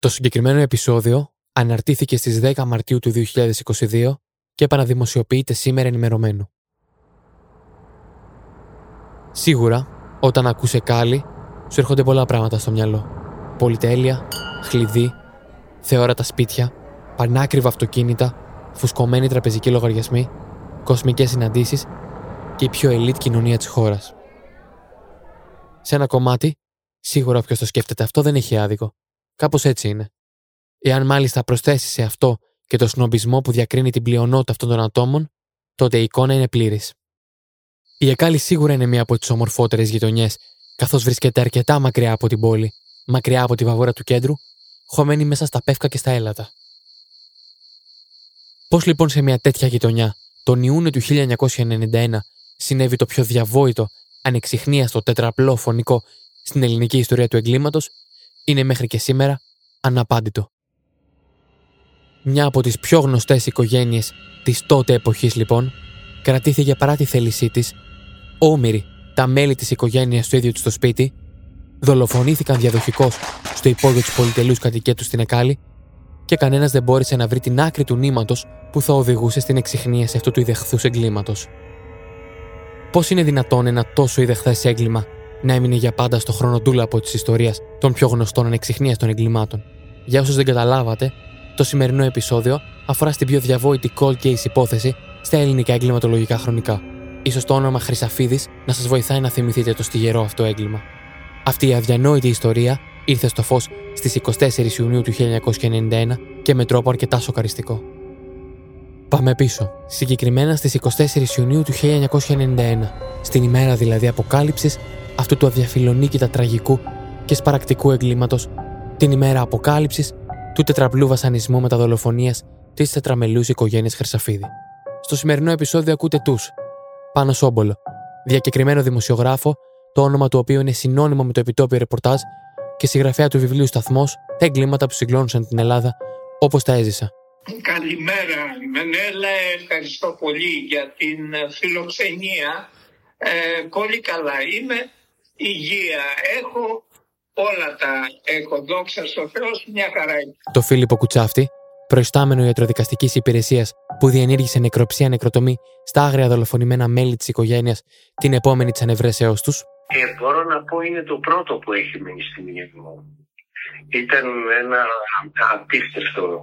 Το συγκεκριμένο επεισόδιο αναρτήθηκε στις 10 Μαρτίου του 2022 και επαναδημοσιοποιείται σήμερα ενημερωμένο. Σίγουρα, όταν ακούσε κάλλη, σου έρχονται πολλά πράγματα στο μυαλό. Πολυτέλεια, χλειδί, θεόρατα σπίτια, πανάκριβα αυτοκίνητα, φουσκωμένοι τραπεζικοί λογαριασμοί, κοσμικές συναντήσεις και η πιο ελίτ κοινωνία της χώρας. Σε ένα κομμάτι, σίγουρα όποιος το σκέφτεται αυτό δεν έχει άδικο. Κάπως έτσι είναι. Εάν μάλιστα προσθέσεις σε αυτό και το σνομπισμό που διακρίνει την πλειονότητα αυτών των ατόμων, τότε η εικόνα είναι πλήρης. Η Εκάλη σίγουρα είναι μία από τις ομορφότερες γειτονιές, καθώς βρίσκεται αρκετά μακριά από την πόλη, μακριά από τη βαγόρα του κέντρου, χωμένη μέσα στα πεύκα και στα έλατα. Πώς λοιπόν σε μια τέτοια γειτονιά, τον Ιούνιο του 1991, συνέβη το πιο διαβόητο, ανεξιχνίαστο τετραπλό φωνικό στην ελληνική ιστορία του εγκλήματος, είναι μέχρι και σήμερα αναπάντητο. Μια από τις πιο γνωστές οικογένειες της τότε εποχής λοιπόν, κρατήθηκε παρά τη θέλησή της, όμοιροι τα μέλη της οικογένειας του ίδιου του στο σπίτι, δολοφονήθηκαν διαδοχικώς στο υπόγειο της πολυτελούς κατοικία στην Εκάλη και κανένας δεν μπόρεσε να βρει την άκρη του νήματος που θα οδηγούσε στην εξυχνίαση αυτού του ιδεχθούς εγκλήματος. Πώς είναι δυνατόν ένα τόσο ιδεχθές έγκλημα να έμεινε για πάντα στο χρονοτούλαπο τη ιστορία των πιο γνωστών ανεξιχνίας των εγκλημάτων. Για όσους δεν καταλάβατε, το σημερινό επεισόδιο αφορά στην πιο διαβόητη cold case υπόθεση στα ελληνικά εγκληματολογικά χρονικά. σω το όνομα Χρυσαφίδης να σας βοηθάει να θυμηθείτε το στιγερό αυτό έγκλημα. Αυτή η αδιανόητη ιστορία ήρθε στο φως στις 24 Ιουνίου του 1991 και με τρόπο αρκετά σοκαριστικό. Πάμε πίσω, συγκεκριμένα στις 24 Ιουνίου του 1991, στην ημέρα δηλαδή αποκάλυψης αυτού του αδιαφιλονίκητα τραγικού και σπαρακτικού εγκλήματος, την ημέρα αποκάλυψης του τετραπλού βασανισμού μεταδολοφονίας της τετραμελούς οικογένειας Χρυσαφίδη. Στο σημερινό επεισόδιο ακούτε τους Πάνο Σόμπολο, διακεκριμένο δημοσιογράφο, το όνομα του οποίου είναι συνώνυμο με το επιτόπιο ρεπορτάζ και συγγραφέα του βιβλίου Σταθμός Τα εγκλήματα που συγκλώνουσαν την Ελλάδα όπως τα έζησα. Καλημέρα, Μενέλα. Ευχαριστώ πολύ για την φιλοξενία. Ε, πολύ καλά είμαι υγεία έχω, όλα τα έχω, δόξα στο Θεό, μια χαρά Το Φίλιππο Κουτσάφτη, προϊστάμενο ιατροδικαστικής υπηρεσίας που διενήργησε νεκροψία νεκροτομή στα άγρια δολοφονημένα μέλη της οικογένειας την επόμενη της ανευρέσεώς τους. Ε, μπορώ να πω είναι το πρώτο που έχει μείνει στη μνήμη μου. Ήταν ένα απίστευτο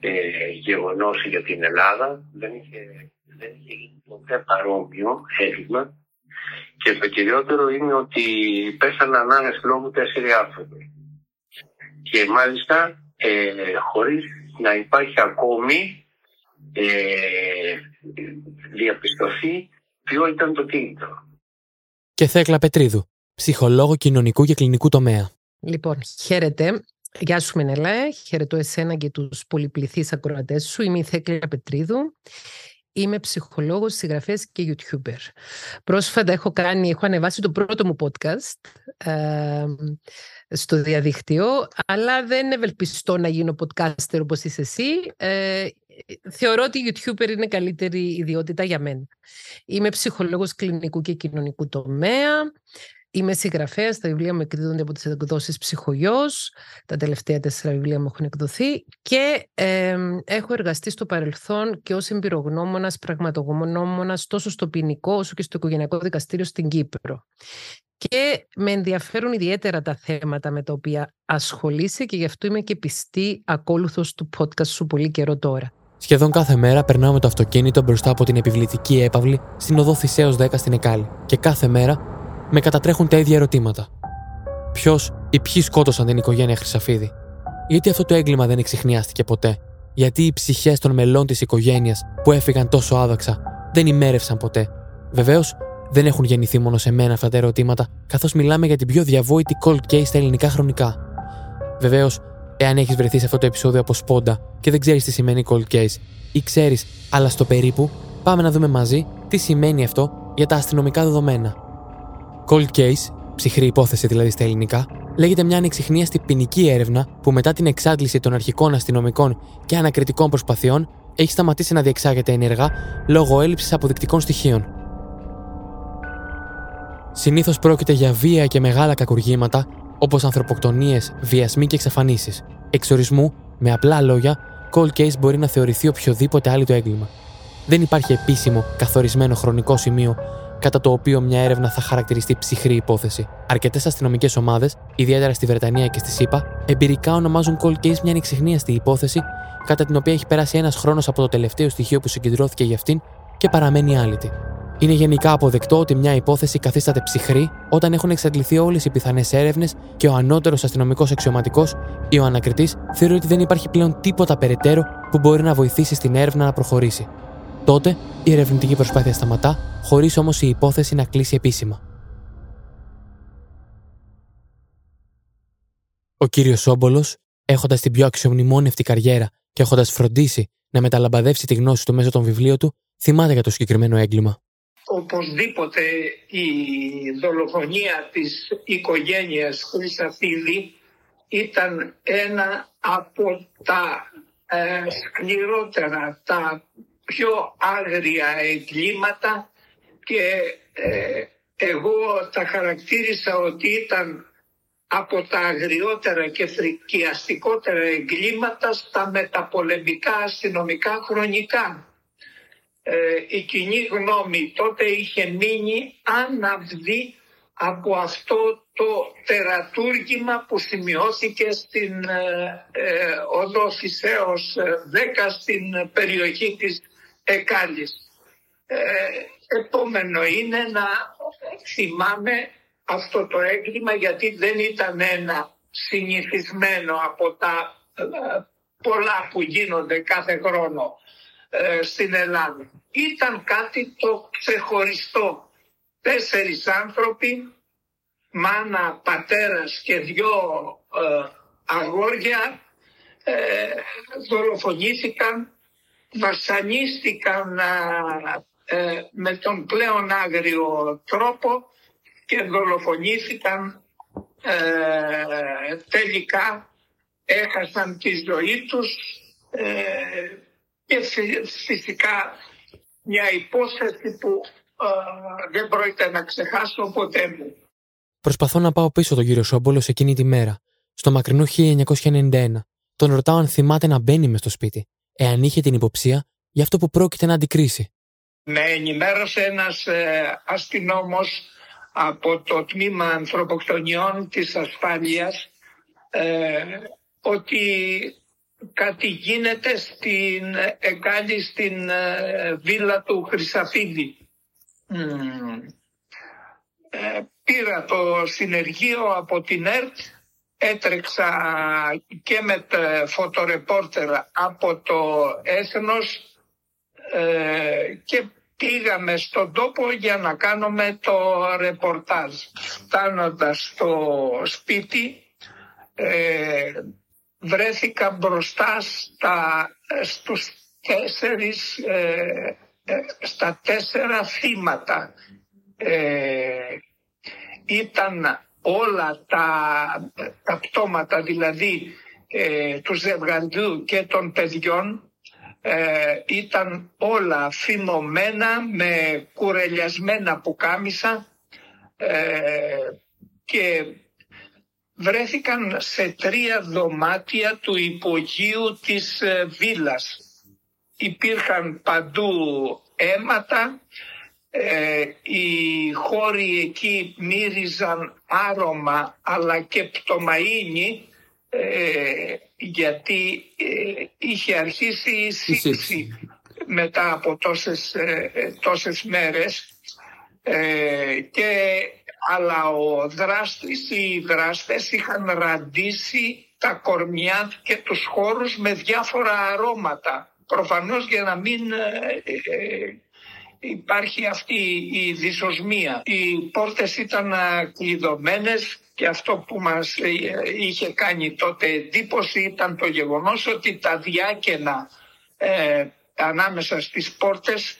ε, γεγονός για την Ελλάδα. Δεν είχε, δεν είχε ποτέ παρόμοιο έγκλημα και το κυριότερο είναι ότι πέσανε ανάμεσα λόγου τέσσερις άνθρωποι. Και μάλιστα ε, χωρίς να υπάρχει ακόμη ε, διαπιστωθεί ποιο ήταν το κίνητρο. Και Θέκλα Πετρίδου, ψυχολόγο κοινωνικού και κλινικού τομέα. Λοιπόν, χαίρετε. Γεια σου Μενέλα, χαιρετώ εσένα και τους πολυπληθείς ακροατές σου. Είμαι η Θέκλα Πετρίδου. Είμαι ψυχολόγος, συγγραφέας και YouTuber. Πρόσφατα έχω, κάνει, έχω ανεβάσει το πρώτο μου podcast ε, στο διαδίκτυο, αλλά δεν ευελπιστώ να γίνω podcaster όπως είσαι εσύ. Ε, θεωρώ ότι η YouTuber είναι καλύτερη ιδιότητα για μένα. Είμαι ψυχολόγος κλινικού και κοινωνικού τομέα. Είμαι συγγραφέας, τα βιβλία μου εκδίδονται από τις εκδόσεις Ψυχογειό. Τα τελευταία τέσσερα βιβλία μου έχουν εκδοθεί και έχω εργαστεί στο παρελθόν και ως εμπειρογνώμονας, πραγματογνώμονας τόσο στο ποινικό όσο και στο οικογενειακό δικαστήριο στην Κύπρο. Και με ενδιαφέρουν ιδιαίτερα τα θέματα με τα οποία ασχολείσαι και γι' αυτό είμαι και πιστή ακόλουθος του podcast σου πολύ καιρό τώρα. Σχεδόν κάθε μέρα περνάω με το αυτοκίνητο μπροστά από την επιβλητική έπαυλη στην οδό Θησέως 10 στην Εκάλη. Και κάθε μέρα με κατατρέχουν τα ίδια ερωτήματα. Ποιος ή ποιοι σκότωσαν την οικογένεια Χρυσαφίδη; Γιατί αυτό το έγκλημα δεν εξηχνιάστηκε ποτέ; Γιατί οι ψυχές των μελών της οικογένειας που έφυγαν τόσο άδοξα δεν ημέρευσαν ποτέ; Βεβαίως, δεν έχουν γεννηθεί μόνο σε μένα αυτά τα ερωτήματα, καθώς μιλάμε για την πιο διαβόητη cold case στα ελληνικά χρονικά. Βεβαίως, εάν έχεις βρεθεί σε αυτό το επεισόδιο από σπόντα και δεν ξέρεις τι σημαίνει cold case, ή ξέρεις, αλλά στο περίπου, πάμε να δούμε μαζί τι σημαίνει αυτό για τα αστυνομικά δεδομένα. Cold case, ψυχρή υπόθεση δηλαδή στα ελληνικά, λέγεται μια ανεξιχνίαστη ποινική έρευνα που μετά την εξάντληση των αρχικών αστυνομικών και ανακριτικών προσπαθειών έχει σταματήσει να διεξάγεται ενεργά λόγω έλλειψης αποδεικτικών στοιχείων. Συνήθως πρόκειται για βία και μεγάλα κακουργήματα όπως ανθρωποκτονίες, βιασμοί και εξαφανίσεις. Εξορισμού, με απλά λόγια, cold case μπορεί να θεωρηθεί οποιοδήποτε άλλο το έγκλημα. Δεν υπάρχει επίσημο, καθορισμένο χρονικό σημείο κατά το οποίο μια έρευνα θα χαρακτηριστεί ψυχρή υπόθεση. Αρκετές αστυνομικές ομάδες, ιδιαίτερα στη Βρετανία και στη ΣΥΠΑ, εμπειρικά ονομάζουν cold case μια ανεξιχνίαστη υπόθεση κατά την οποία έχει περάσει ένας χρόνος από το τελευταίο στοιχείο που συγκεντρώθηκε για αυτήν και παραμένει άλυτη. Είναι γενικά αποδεκτό ότι μια υπόθεση καθίσταται ψυχρή όταν έχουν εξαντληθεί όλες οι πιθανές έρευνες και ο ανώτερος αστυνομικός αξιωματικός ή ο ανακριτής θεωρεί ότι δεν υπάρχει πλέον τίποτα περαιτέρω που μπορεί να βοηθήσει στην έρευνα να προχωρήσει. Τότε η ερευνητική προσπάθεια σταματά, χωρίς όμως η υπόθεση να κλείσει επίσημα. Ο κύριος Σόμπολος, έχοντας την πιο αξιομνημόνευτη καριέρα και έχοντας φροντίσει να μεταλαμπαδεύσει τη γνώση του μέσω των βιβλίων του, θυμάται για το συγκεκριμένο έγκλημα. Οπωσδήποτε η δολοφονία της οικογένειας Χρυσαφίδη ήταν ένα από τα ε, σκληρότερα, τα πιο άγρια εγκλήματα και ε, εγώ τα χαρακτήρισα ότι ήταν από τα αγριότερα και φρικιαστικότερα εγκλήματα στα μεταπολεμικά αστυνομικά χρονικά. Ε, η κοινή γνώμη τότε είχε μείνει αναυδή από αυτό το τερατούργημα που σημειώθηκε στην ε, ε, οδό Φυσέως 10 στην περιοχή της Εκάλης. Ε, επόμενο είναι να θυμάμαι αυτό το έγκλημα γιατί δεν ήταν ένα συνηθισμένο από τα ε, πολλά που γίνονται κάθε χρόνο ε, στην Ελλάδα. Ήταν κάτι το ξεχωριστό. Τέσσερις άνθρωποι, μάνα, πατέρας και δυο ε, αγόρια ε, δολοφονήθηκαν, βασανίστηκαν ε, με τον πλέον άγριο τρόπο και δολοφονήθηκαν ε, τελικά έχασαν τη ζωή τους ε, και φυσικά μια υπόθεση που δεν πρόκειται να ξεχάσω ποτέ μου. Προσπαθώ να πάω πίσω τον κύριο Σόμπολος εκείνη τη μέρα, στο μακρινό 1991. Τον ρωτάω αν θυμάται να μπαίνει μες στο σπίτι, εάν είχε την υποψία για αυτό που πρόκειται να αντικρίσει. Με ενημέρωσε ένας ε, αστυνόμος από το τμήμα ανθρωποκτονιών της ασφάλειας ε, ότι κάτι γίνεται στην Εκάλη στην ε, βίλα του Χρυσαφίδη. Ε, πήρα το συνεργείο από την ΕΡΤ, έτρεξα και με το φωτορεπόρτερ από το Έθνος ε, και πήγαμε στον τόπο για να κάνουμε το ρεπορτάζ. Φτάνοντας στο σπίτι ε, βρέθηκα μπροστά στα, στους τέσσερις, ε, ε, στα τέσσερα θύματα. ήταν όλα τα, τα πτώματα, δηλαδή του ζευγαριού και των παιδιών ε, ήταν όλα φημωμένα με κουρελιασμένα πουκάμισα ε, και βρέθηκαν σε τρία δωμάτια του υπογείου της ε, βίλας. Υπήρχαν παντού αίματα, ε, οι χώροι εκεί μύριζαν άρωμα αλλά και πτωμαΐνη ε, γιατί ε, είχε αρχίσει η σύγκριση μετά από τόσες, ε, τόσες μέρες ε, και αλλά ο δράστης, οι δράστες είχαν ραντίσει τα κορμιά και τους χώρους με διάφορα αρώματα. Προφανώς για να μην υπάρχει αυτή η δυσοσμία. Οι πόρτες ήταν κλειδωμένες και αυτό που μας ε, είχε κάνει τότε εντύπωση ήταν το γεγονός ότι τα διάκαινα ε, ανάμεσα στις πόρτες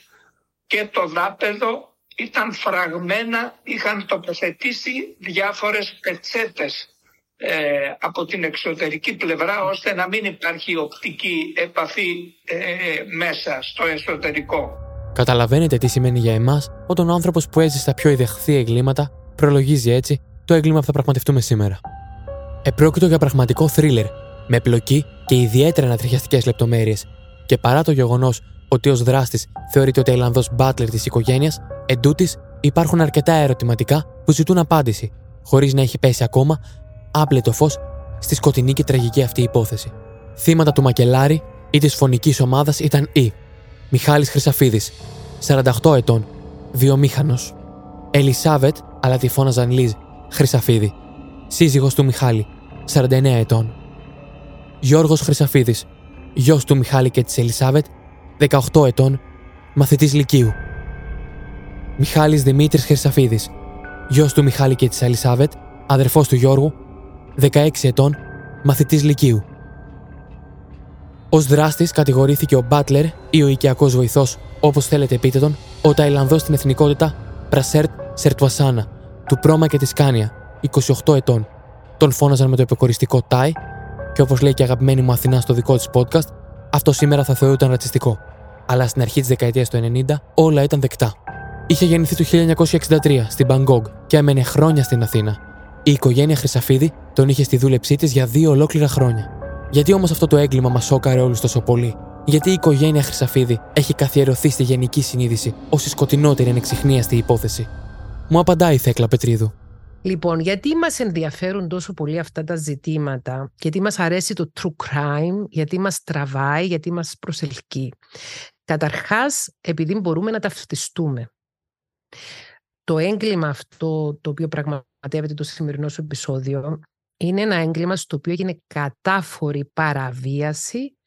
και το δάπεδο ήταν φραγμένα, είχαν τοποθετήσει διάφορες πετσέτες ε, από την εξωτερική πλευρά ώστε να μην υπάρχει οπτική επαφή ε, μέσα στο εσωτερικό. Καταλαβαίνετε τι σημαίνει για εμάς όταν ο άνθρωπος που έζησε τα πιο ιδεχθή εγκλήματα προλογίζει έτσι το έγκλημα που θα πραγματευτούμε σήμερα. Επρόκειτο για πραγματικό θρίλερ, με πλοκή και ιδιαίτερα ανατριχιαστικές λεπτομέρειες, και παρά το γεγονός ότι ως δράστης θεωρείται ο Ταϊλανδό μπάτλερ της οικογένειας, εντούτοι υπάρχουν αρκετά ερωτηματικά που ζητούν απάντηση, χωρίς να έχει πέσει ακόμα άπλετο φως στη σκοτεινή και τραγική αυτή υπόθεση. Θύματα του Μακελάρη ή της φωνικής ομάδας ήταν η Μιχάλης Χρυσαφίδης, 48 ετών, βιομήχανος. Ελισάβετ, αλλά τη φώναζαν Λίζ, Χρυσαφίδη, σύζυγος του Μιχάλη, 49 ετών. Γιώργος Χρυσαφίδης, γιος του Μιχάλη και της Ελισάβετ, 18 ετών, μαθητής Λυκείου. Μιχάλης Δημήτρης Χρυσαφίδης, γιος του Μιχάλη και της Ελισάβετ, αδερφός του Γιώργου, 16 ετών, μαθητής Λυκείου. Ω δράστης κατηγορήθηκε ο Μπάτλερ ή ο οικιακός βοηθός, όπως θέλετε πείτε τον, ο Ταϊλανδός στην εθνικότητα Πρασέρτ Σερτουασάνα, του Πρόμα και της Κάνια, 28 ετών. Τον φώναζαν με το επικοριστικό Τάι και όπως λέει και η αγαπημένη μου Αθηνά στο δικό της podcast, αυτό σήμερα θα θεωρούταν ρατσιστικό. Αλλά στην αρχή της δεκαετίας του 90 όλα ήταν δεκτά. Είχε γεννηθεί το 1963 στην Μπαγκόγκ και έμενε χρόνια στην Αθήνα. Η οικογένεια Χρυσαφίδη τον είχε στη δούλεψή της για δύο ολόκληρα χρόνια. Γιατί όμως αυτό το έγκλημα μας σώκαρε όλους τόσο πολύ, γιατί η οικογένεια Χρυσαφίδη έχει καθιερωθεί στη γενική συνείδηση ως η σκοτεινότερη ανεξιχνίαστη υπόθεση; Μου απαντάει η Θέκλα Πετρίδου. Λοιπόν, γιατί μας ενδιαφέρουν τόσο πολύ αυτά τα ζητήματα, γιατί μας αρέσει το true crime, γιατί μας τραβάει, γιατί μας προσελκύει; Καταρχάς, επειδή μπορούμε να ταυτιστούμε. Το έγκλημα αυτό το οποίο πραγματεύεται το σημερινό σου επεισόδιο είναι ένα έγκλημα στο οποίο έγινε κατάφορη παραβίαση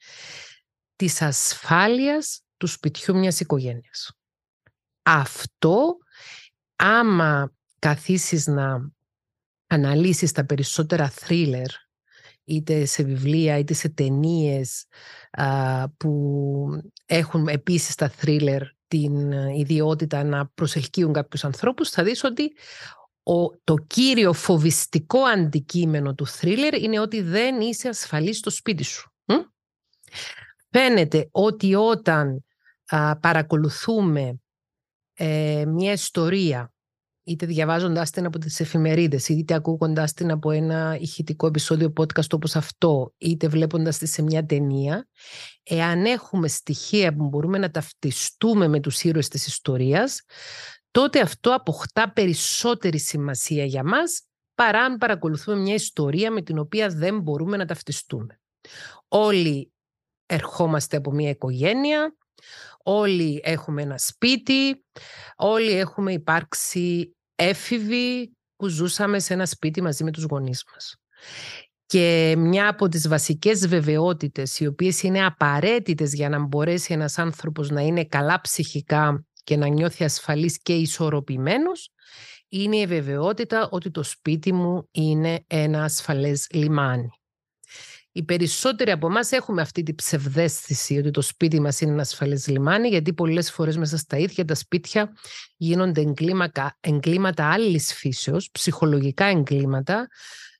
της ασφάλειας του σπιτιού μιας οικογένειας. Αυτό, άμα καθίσεις να αναλύσεις τα περισσότερα θρίλερ, είτε σε βιβλία είτε σε ταινίες που έχουν επίσης τα θρίλερ την ιδιότητα να προσελκύουν κάποιους ανθρώπους, θα δεις ότι ο, το κύριο φοβιστικό αντικείμενο του θρίλερ είναι ότι δεν είσαι ασφαλής στο σπίτι σου. Φαίνεται ότι όταν παρακολουθούμε ε, μια ιστορία είτε διαβάζοντάς την από τις εφημερίδες, είτε ακούγοντάς την από ένα ηχητικό επεισόδιο podcast όπως αυτό, είτε βλέποντας τη σε μια ταινία, εάν έχουμε στοιχεία που μπορούμε να ταυτιστούμε με τους ήρωες της ιστορίας, τότε αυτό αποκτά περισσότερη σημασία για μας παρά αν παρακολουθούμε μια ιστορία με την οποία δεν μπορούμε να ταυτιστούμε. Όλοι ερχόμαστε από μια οικογένεια, όλοι έχουμε ένα σπίτι, όλοι έχουμε υπάρξει έφηβοι που ζούσαμε σε ένα σπίτι μαζί με τους γονείς μας. Και μια από τις βασικές βεβαιότητες οι οποίες είναι απαραίτητες για να μπορέσει ένας άνθρωπος να είναι καλά ψυχικά και να νιώθει ασφαλής και ισορροπημένος είναι η βεβαιότητα ότι το σπίτι μου είναι ένα ασφαλές λιμάνι. Οι περισσότεροι από εμάς έχουμε αυτή τη ψευδέστηση ότι το σπίτι μας είναι ένα ασφαλές λιμάνι, γιατί πολλές φορές μέσα στα ίδια τα σπίτια γίνονται εγκλήματα, εγκλήματα άλλης φύσεως, ψυχολογικά εγκλήματα,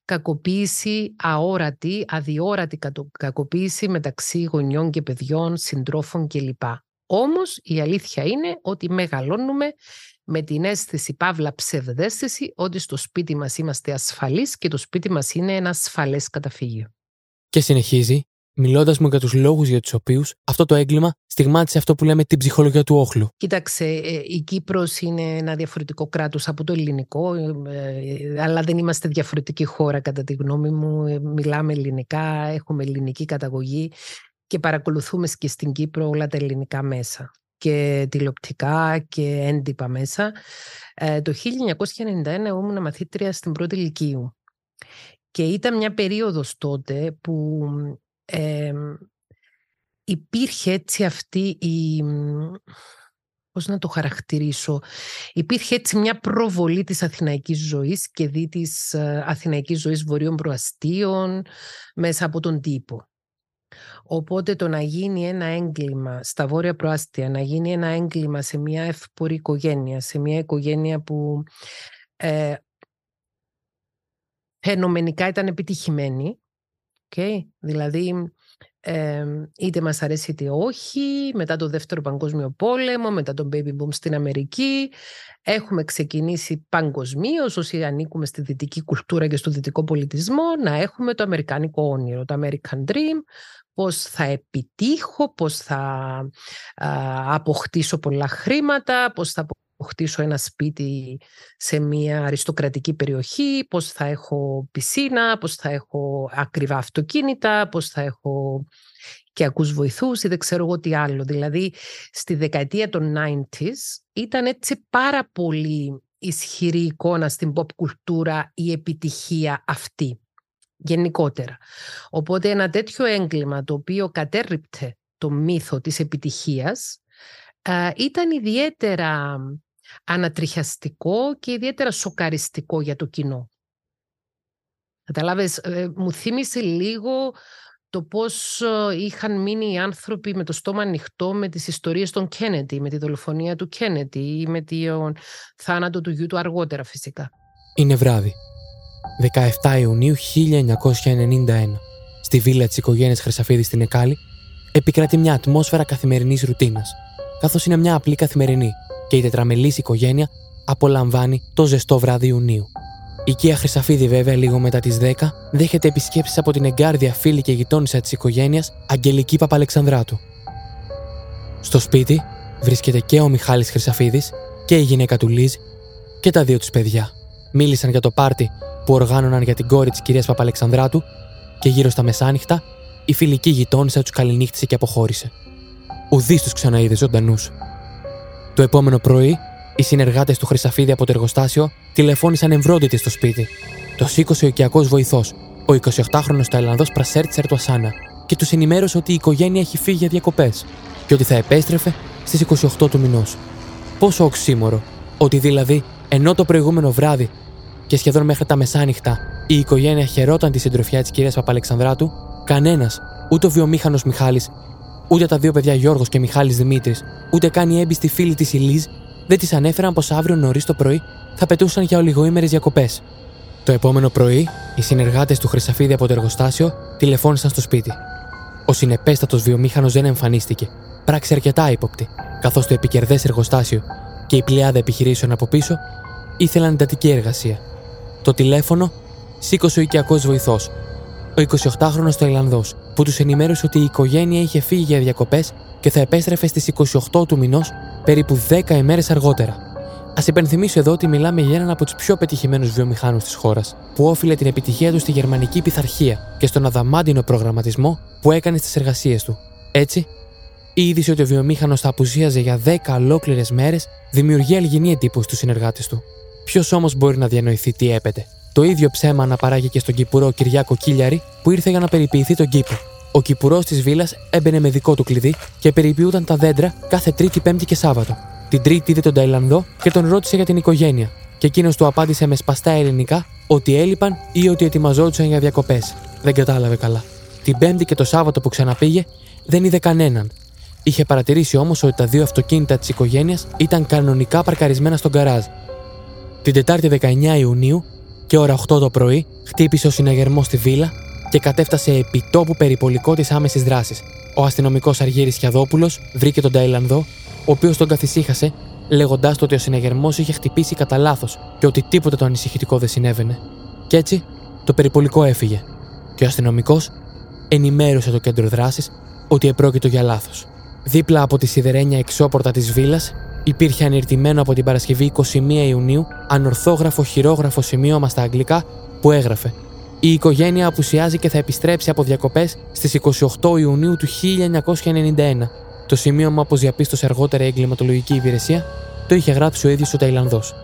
κακοποίηση αόρατη, αδιόρατη κακοποίηση μεταξύ γονιών και παιδιών, συντρόφων κλπ. Όμως η αλήθεια είναι ότι μεγαλώνουμε με την αίσθηση, παύλα ψευδέστηση, ότι στο σπίτι μας είμαστε ασφαλείς και το σπίτι μας είναι ένα ασφαλές καταφύγιο. Και συνεχίζει, μιλώντας μου για τους λόγους για τους οποίους αυτό το έγκλημα στιγμάτισε αυτό που λέμε την ψυχολογία του όχλου. Κοίταξε, ε, η Κύπρος είναι ένα διαφορετικό κράτος από το ελληνικό, ε, αλλά δεν είμαστε διαφορετική χώρα κατά τη γνώμη μου. Ε, μιλάμε ελληνικά, έχουμε ελληνική καταγωγή και παρακολουθούμε και στην Κύπρο όλα τα ελληνικά μέσα και τηλεοπτικά και έντυπα μέσα. το 1991 ήμουν μαθήτρια στην πρώτη ηλικίου και ήταν μια περίοδος τότε που υπήρχε έτσι αυτή η... Πώς να το χαρακτηρίσω. Υπήρχε έτσι μια προβολή της αθηναϊκής ζωής και δι της ε, αθηναϊκής ζωής βορείων προαστίων μέσα από τον τύπο. Οπότε το να γίνει ένα έγκλημα στα βόρεια προάστια, να γίνει ένα έγκλημα σε μια εύπορη οικογένεια, σε μια οικογένεια που ε, φαινομενικά ήταν επιτυχημένη, okay? δηλαδή ε, είτε μας αρέσει είτε όχι, μετά το δεύτερο παγκόσμιο πόλεμο, μετά τον baby boom στην Αμερική. Έχουμε ξεκινήσει παγκοσμίως, όσοι ανήκουμε στη δυτική κουλτούρα και στο δυτικό πολιτισμό, να έχουμε το αμερικάνικο όνειρο, το American Dream, πώς θα επιτύχω, πώς θα α, αποκτήσω πολλά χρήματα, πώς θα αποκτήσω ένα σπίτι σε μια αριστοκρατική περιοχή, πώς θα έχω πισίνα, πώς θα έχω ακριβά αυτοκίνητα, πώς θα έχω και ακούς βοηθούς ή δεν ξέρω εγώ τι άλλο. Δηλαδή, στη δεκαετία των 90s ήταν έτσι πάρα πολύ ισχυρή εικόνα στην pop κουλτούρα η επιτυχία αυτή γενικότερα. Οπότε ένα τέτοιο έγκλημα το οποίο κατέρριπτε το μύθο της επιτυχίας ήταν ιδιαίτερα ανατριχιαστικό και ιδιαίτερα σοκαριστικό για το κοινό. Καταλάβες, ε, μου θύμισε λίγο το πώς ε, είχαν μείνει οι άνθρωποι με το στόμα ανοιχτό με τις ιστορίες των Κένετι, με τη δολοφονία του Κένετι ή με τον θάνατο του γιού του αργότερα φυσικά. Είναι βράδυ. 17 Ιουνίου 1991. Στη βίλα της οικογένειας Χρυσαφίδης στην Εκάλη επικρατεί μια ατμόσφαιρα καθημερινής ρουτίνας, καθώς είναι μια απλή καθημερινή και η τετραμελής οικογένεια απολαμβάνει το ζεστό βράδυ Ιουνίου. Η Κία Χρυσαφίδη, βέβαια, λίγο μετά τις 10, δέχεται επισκέψεις από την εγκάρδια φίλη και γειτόνισσα της οικογένειας Αγγελική Παπαλεξανδράτου. Στο σπίτι βρίσκεται και ο Μιχάλης Χρυσαφίδης και η γυναίκα του Λίζ και τα δύο του παιδιά. Μίλησαν για το πάρτι που οργάνωναν για την κόρη της κυρίας Παπαλεξανδράτου και γύρω στα μεσάνυχτα η φιλική γειτόνισσα τους καληνύχτησε και αποχώρησε. Ουδή τους ξαναείδε ζωντανούς. Το επόμενο πρωί, οι συνεργάτες του Χρυσαφίδη από το εργοστάσιο τηλεφώνησαν εμβρόντιτοι στο σπίτι. Το σήκωσε ο οικιακός βοηθός, ο 28χρονο Ταϊλανδό Πρασέρτσερ του Ασάνα, και τους ενημέρωσε ότι η οικογένεια έχει φύγει για διακοπές και ότι θα επέστρεφε στις 28 του μηνός. Πόσο οξύμορο, ότι δηλαδή ενώ το προηγούμενο βράδυ και σχεδόν μέχρι τα μεσάνυχτα η οικογένεια χαιρόταν τη συντροφιά της κυρίας Παπαλεξανδράτου, κανένας, ούτε ο βιομήχανος Μιχάλης, ούτε τα δύο παιδιά Γιώργος και Μιχάλης Δημήτρης, ούτε καν η έμπιστη φίλη της Ηλίζ, δεν της ανέφεραν πως αύριο νωρίς το πρωί θα πετούσαν για ολιγοήμερες διακοπές. Το επόμενο πρωί, οι συνεργάτες του Χρυσαφίδη από το εργοστάσιο τηλεφώνησαν στο σπίτι. Ο συνεπέστατος βιομήχανος δεν εμφανίστηκε, πράξη αρκετά ύποπτη, καθώς το επικερδές εργοστάσιο και η πλειάδα επιχειρήσεων από πίσω ήθελαν εντατική εργασία. Το τηλέφωνο σήκωσε ο οικιακός βοηθός, ο 28χρονο Ταϊλανδός, που τους ενημέρωσε ότι η οικογένεια είχε φύγει για διακοπές και θα επέστρεφε στις 28 του μηνός, περίπου 10 ημέρες αργότερα. Α υπενθυμίσω εδώ ότι μιλάμε για έναν από τους πιο πετυχημένους βιομηχάνους της χώρας, που όφιλε την επιτυχία του στη γερμανική πειθαρχία και στον αδαμάντινο προγραμματισμό που έκανε στις εργασίες του. Έτσι, η είδηση ότι ο βιομήχανος θα απουσίαζε για 10 ολόκληρες μέρες δημιουργεί αλγινή εντύπωση στους συνεργάτες του. Ποιος όμως μπορεί να διανοηθεί τι έπεται; Το ίδιο ψέμα να παράγει και στον Κυπουρό Κυριάκο Κίλιαρη που ήρθε για να περιποιηθεί τον κήπο. Ο Κυπουρός της βίλας έμπαινε με δικό του κλειδί και περιποιούταν τα δέντρα κάθε Τρίτη, Πέμπτη και Σάββατο. Την Τρίτη είδε τον Ταϊλανδό και τον ρώτησε για την οικογένεια. Και εκείνος του απάντησε με σπαστά ελληνικά ότι έλειπαν ή ότι ετοιμαζόντουσαν για διακοπές. Δεν κατάλαβε καλά. Την Πέμπτη και το Σάββατο που ξαναπήγε δεν είδε κανέναν. Είχε παρατηρήσει όμως ότι τα δύο αυτοκίνητα της οικογένειας ήταν κανονικά παρκαρισμένα στον καράζ την Τετάρτη 19 Ιουνίου και ώρα 8 το πρωί χτύπησε ο συναγερμός στη βίλα και κατέφτασε επί τόπου περιπολικό της άμεσης δράσης. Ο αστυνομικός Αργύρης Χιαδόπουλο βρήκε τον Ταϊλανδό, ο οποίος τον καθησύχασε, λέγοντάς του ότι ο συναγερμός είχε χτυπήσει κατά λάθος και ότι τίποτα το ανησυχητικό δεν συνέβαινε. Κι έτσι το περιπολικό έφυγε και ο αστυνομικός ενημέρωσε το κέντρο δράσης ότι επρόκειτο για λάθος. Δίπλα από τη σιδερένια εξώπορτα της βίλας υπήρχε ανερτημένο από την Παρασκευή 21 Ιουνίου ανορθόγραφο χειρόγραφο σημείωμα στα αγγλικά που έγραφε «Η οικογένεια απουσιάζει και θα επιστρέψει από διακοπές στις 28 Ιουνίου του 1991». Το σημείωμα, όπως διαπίστωσε αργότερα η εγκληματολογική υπηρεσία, το είχε γράψει ο ίδιος ο Ταϊλανδός.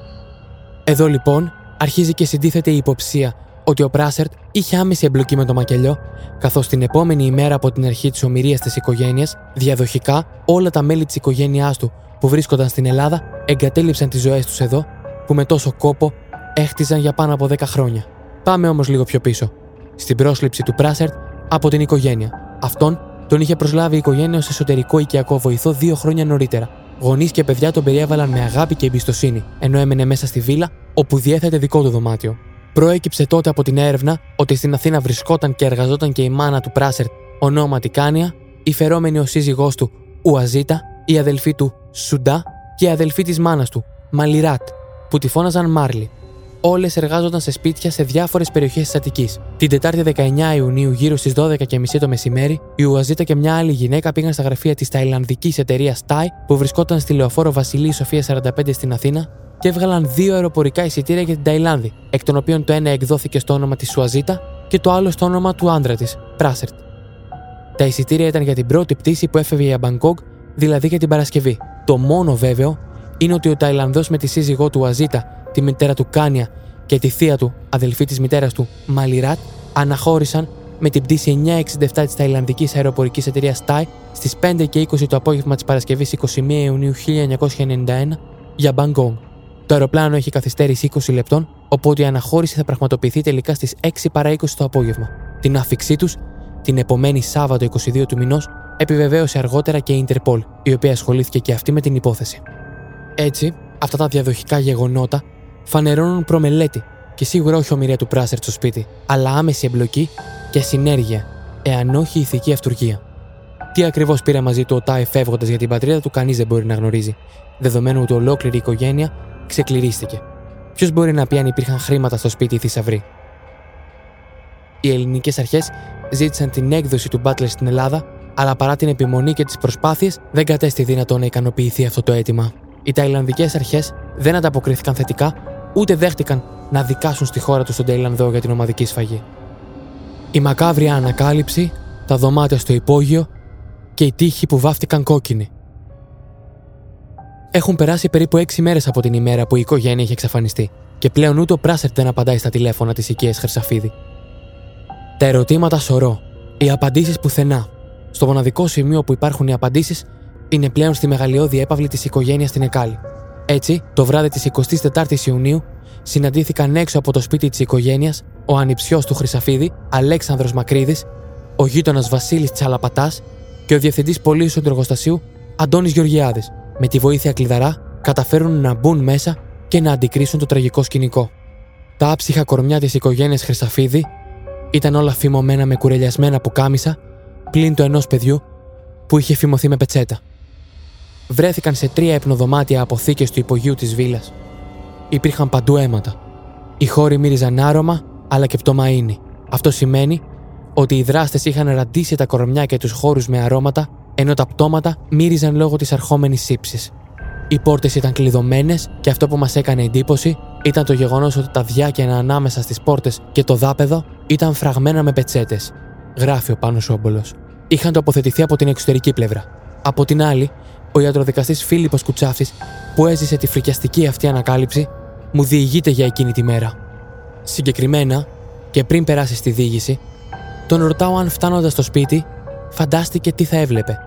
Εδώ λοιπόν αρχίζει και συντίθεται η υποψία ότι ο Πράσερτ είχε άμεση εμπλοκή με το μακελιό, καθώς την επόμενη ημέρα από την αρχή της ομοιρίας της οικογένειας, διαδοχικά όλα τα μέλη της οικογένειάς του που βρίσκονταν στην Ελλάδα εγκατέλειψαν τις ζωές τους εδώ, που με τόσο κόπο έχτιζαν για πάνω από 10 χρόνια. Πάμε όμως λίγο πιο πίσω. Στην πρόσληψη του Πράσερτ από την οικογένεια. Αυτόν τον είχε προσλάβει η οικογένεια ως εσωτερικό οικιακό βοηθό δύο χρόνια νωρίτερα. Γονείς και παιδιά τον περιέβαλαν με αγάπη και εμπιστοσύνη, ενώ έμενε μέσα στη βίλα, όπου διέθετε δικό του δωμάτιο. Προέκυψε τότε από την έρευνα ότι στην Αθήνα βρισκόταν και εργαζόταν και η μάνα του Πράσερτ, ονόματι Κάνια, η φερόμενη ο σύζυγός του Ουαζίτα, η αδελφή του Σουντά και η αδελφή της μάνας του Μαλιράτ, που τη φώναζαν Μάρλι. Όλες εργάζονταν σε σπίτια σε διάφορες περιοχές της Αττικής. Την Τετάρτη 19 Ιουνίου, γύρω στις 12.30 το μεσημέρι, η Ουαζίτα και μια άλλη γυναίκα πήγαν στα γραφεία της Ταϊλανδικής εταιρείας TAI, που βρισκόταν στη λεωφόρο Βασιλή Σοφία 45 στην Αθήνα, και έβγαλαν δύο αεροπορικά εισιτήρια για την Ταϊλάνδη, εκ των οποίων το ένα εκδόθηκε στο όνομα της Ουαζίτα και το άλλο στο όνομα του άντρα της, Πράσερτ. Τα εισιτήρια ήταν για την πρώτη πτήση που έφευγε για Μπαγκόγκ, δηλαδή για την Παρασκευή. Το μόνο βέβαιο είναι ότι ο Ταϊλανδός με τη σύζυγό του Αζίτα, τη μητέρα του Κάνια και τη θεία του, αδελφή της μητέρας του Μαλιράτ, αναχώρησαν με την πτήση 967 της Ταϊλανδικής αεροπορικής εταιρείας TAI στις 5 και 20 το απόγευμα της Παρασκευής 21 Ιουνίου 1991 για Μπαγκόγκ. Το αεροπλάνο έχει καθυστέρηση 20 λεπτών, οπότε η αναχώρηση θα πραγματοποιηθεί τελικά στις 6 παρά 20 το απόγευμα. Την άφηξή τους, την επομένη Σάββατο 22 του μηνός, επιβεβαίωσε αργότερα και η Ιντερπολ, η οποία ασχολήθηκε και αυτή με την υπόθεση. Έτσι, αυτά τα διαδοχικά γεγονότα φανερώνουν προμελέτη και σίγουρα όχι ομοιρία του Πράσερτ στο σπίτι, αλλά άμεση εμπλοκή και συνέργεια, εάν όχι ηθική αυτουργία. Τι ακριβώς πήρε μαζί του ο Τάι φεύγοντας για την πατρίδα του, κανείς δεν μπορεί να γνωρίζει, δεδομένου ότι ολόκληρη η οικογένεια ξεκληρίστηκε. Ποιος μπορεί να πει αν υπήρχαν χρήματα στο σπίτι ή θησαυρή. Οι ελληνικές αρχές ζήτησαν την έκδοση του Μπάτλερ στην Ελλάδα, αλλά παρά την επιμονή και τις προσπάθειες, δεν κατέστη δυνατό να ικανοποιηθεί αυτό το αίτημα. Οι Ταϊλανδικές αρχές δεν ανταποκρίθηκαν θετικά, ούτε δέχτηκαν να δικάσουν στη χώρα τους τον Ταϊλανδό για την ομαδική σφαγή. Η μακάβρια ανακάλυψη, τα δωμάτια στο υπόγειο και οι τείχοι που βάφτηκαν κόκκινοι. Έχουν περάσει περίπου 6 μέρες από την ημέρα που η οικογένεια είχε εξαφανιστεί και πλέον ούτε ο Πράσερτ δεν απαντάει στα τηλέφωνα της οικίας Χρυσαφίδη. Τα ερωτήματα σωρό, οι απαντήσεις πουθενά. Στο μοναδικό σημείο που υπάρχουν οι απαντήσεις είναι πλέον στη μεγαλειώδη έπαυλη της οικογένειας στην Εκάλη. Έτσι, το βράδυ της 24η Ιουνίου, συναντήθηκαν έξω από το σπίτι της οικογένειας ο ανιψιός του Χρυσαφίδη, Αλέξανδρος Μακρύδης, ο γείτονας Βασίλης Τσαλαπατάς και ο διευθυντής πωλήσεων του εργοστασίου Αντώνης Γεωργιάδης. Με τη βοήθεια κλειδαρά, καταφέρουν να μπουν μέσα και να αντικρίσουν το τραγικό σκηνικό. Τα άψυχα κορμιά της οικογένειας Χρυσαφίδη ήταν όλα φημωμένα με κουρελιασμένα πουκάμισα, πλην το ενός παιδιού που είχε φημωθεί με πετσέτα βρέθηκαν σε τρία υπνοδωμάτια αποθήκε του υπογείου της βίλας. Υπήρχαν παντού αίματα. Οι χώροι μύριζαν άρωμα, αλλά και πτωμαΐνη. Αυτό σημαίνει ότι οι δράστες είχαν ραντίσει τα κορμιά και τους χώρους με αρώματα, ενώ τα πτώματα μύριζαν λόγω της αρχόμενης σύψης. Οι πόρτες ήταν κλειδωμένες και αυτό που μας έκανε εντύπωση ήταν το γεγονός ότι τα διάκαινα ανάμεσα στις πόρτες και το δάπεδο ήταν φραγμένα με πετσέτες. Γράφει ο πάνω Όμπολος. Είχαν τοποθετηθεί από την εξωτερική πλευρά. Από την άλλη, ο ιατροδικαστής Φίλιππος Κουτσάφης, που έζησε τη φρικιαστική αυτή ανακάλυψη, μου διηγείται για εκείνη τη μέρα. Συγκεκριμένα, και πριν περάσει στη διήγηση, τον ρωτάω αν φτάνοντας στο σπίτι, φαντάστηκε τι θα έβλεπε.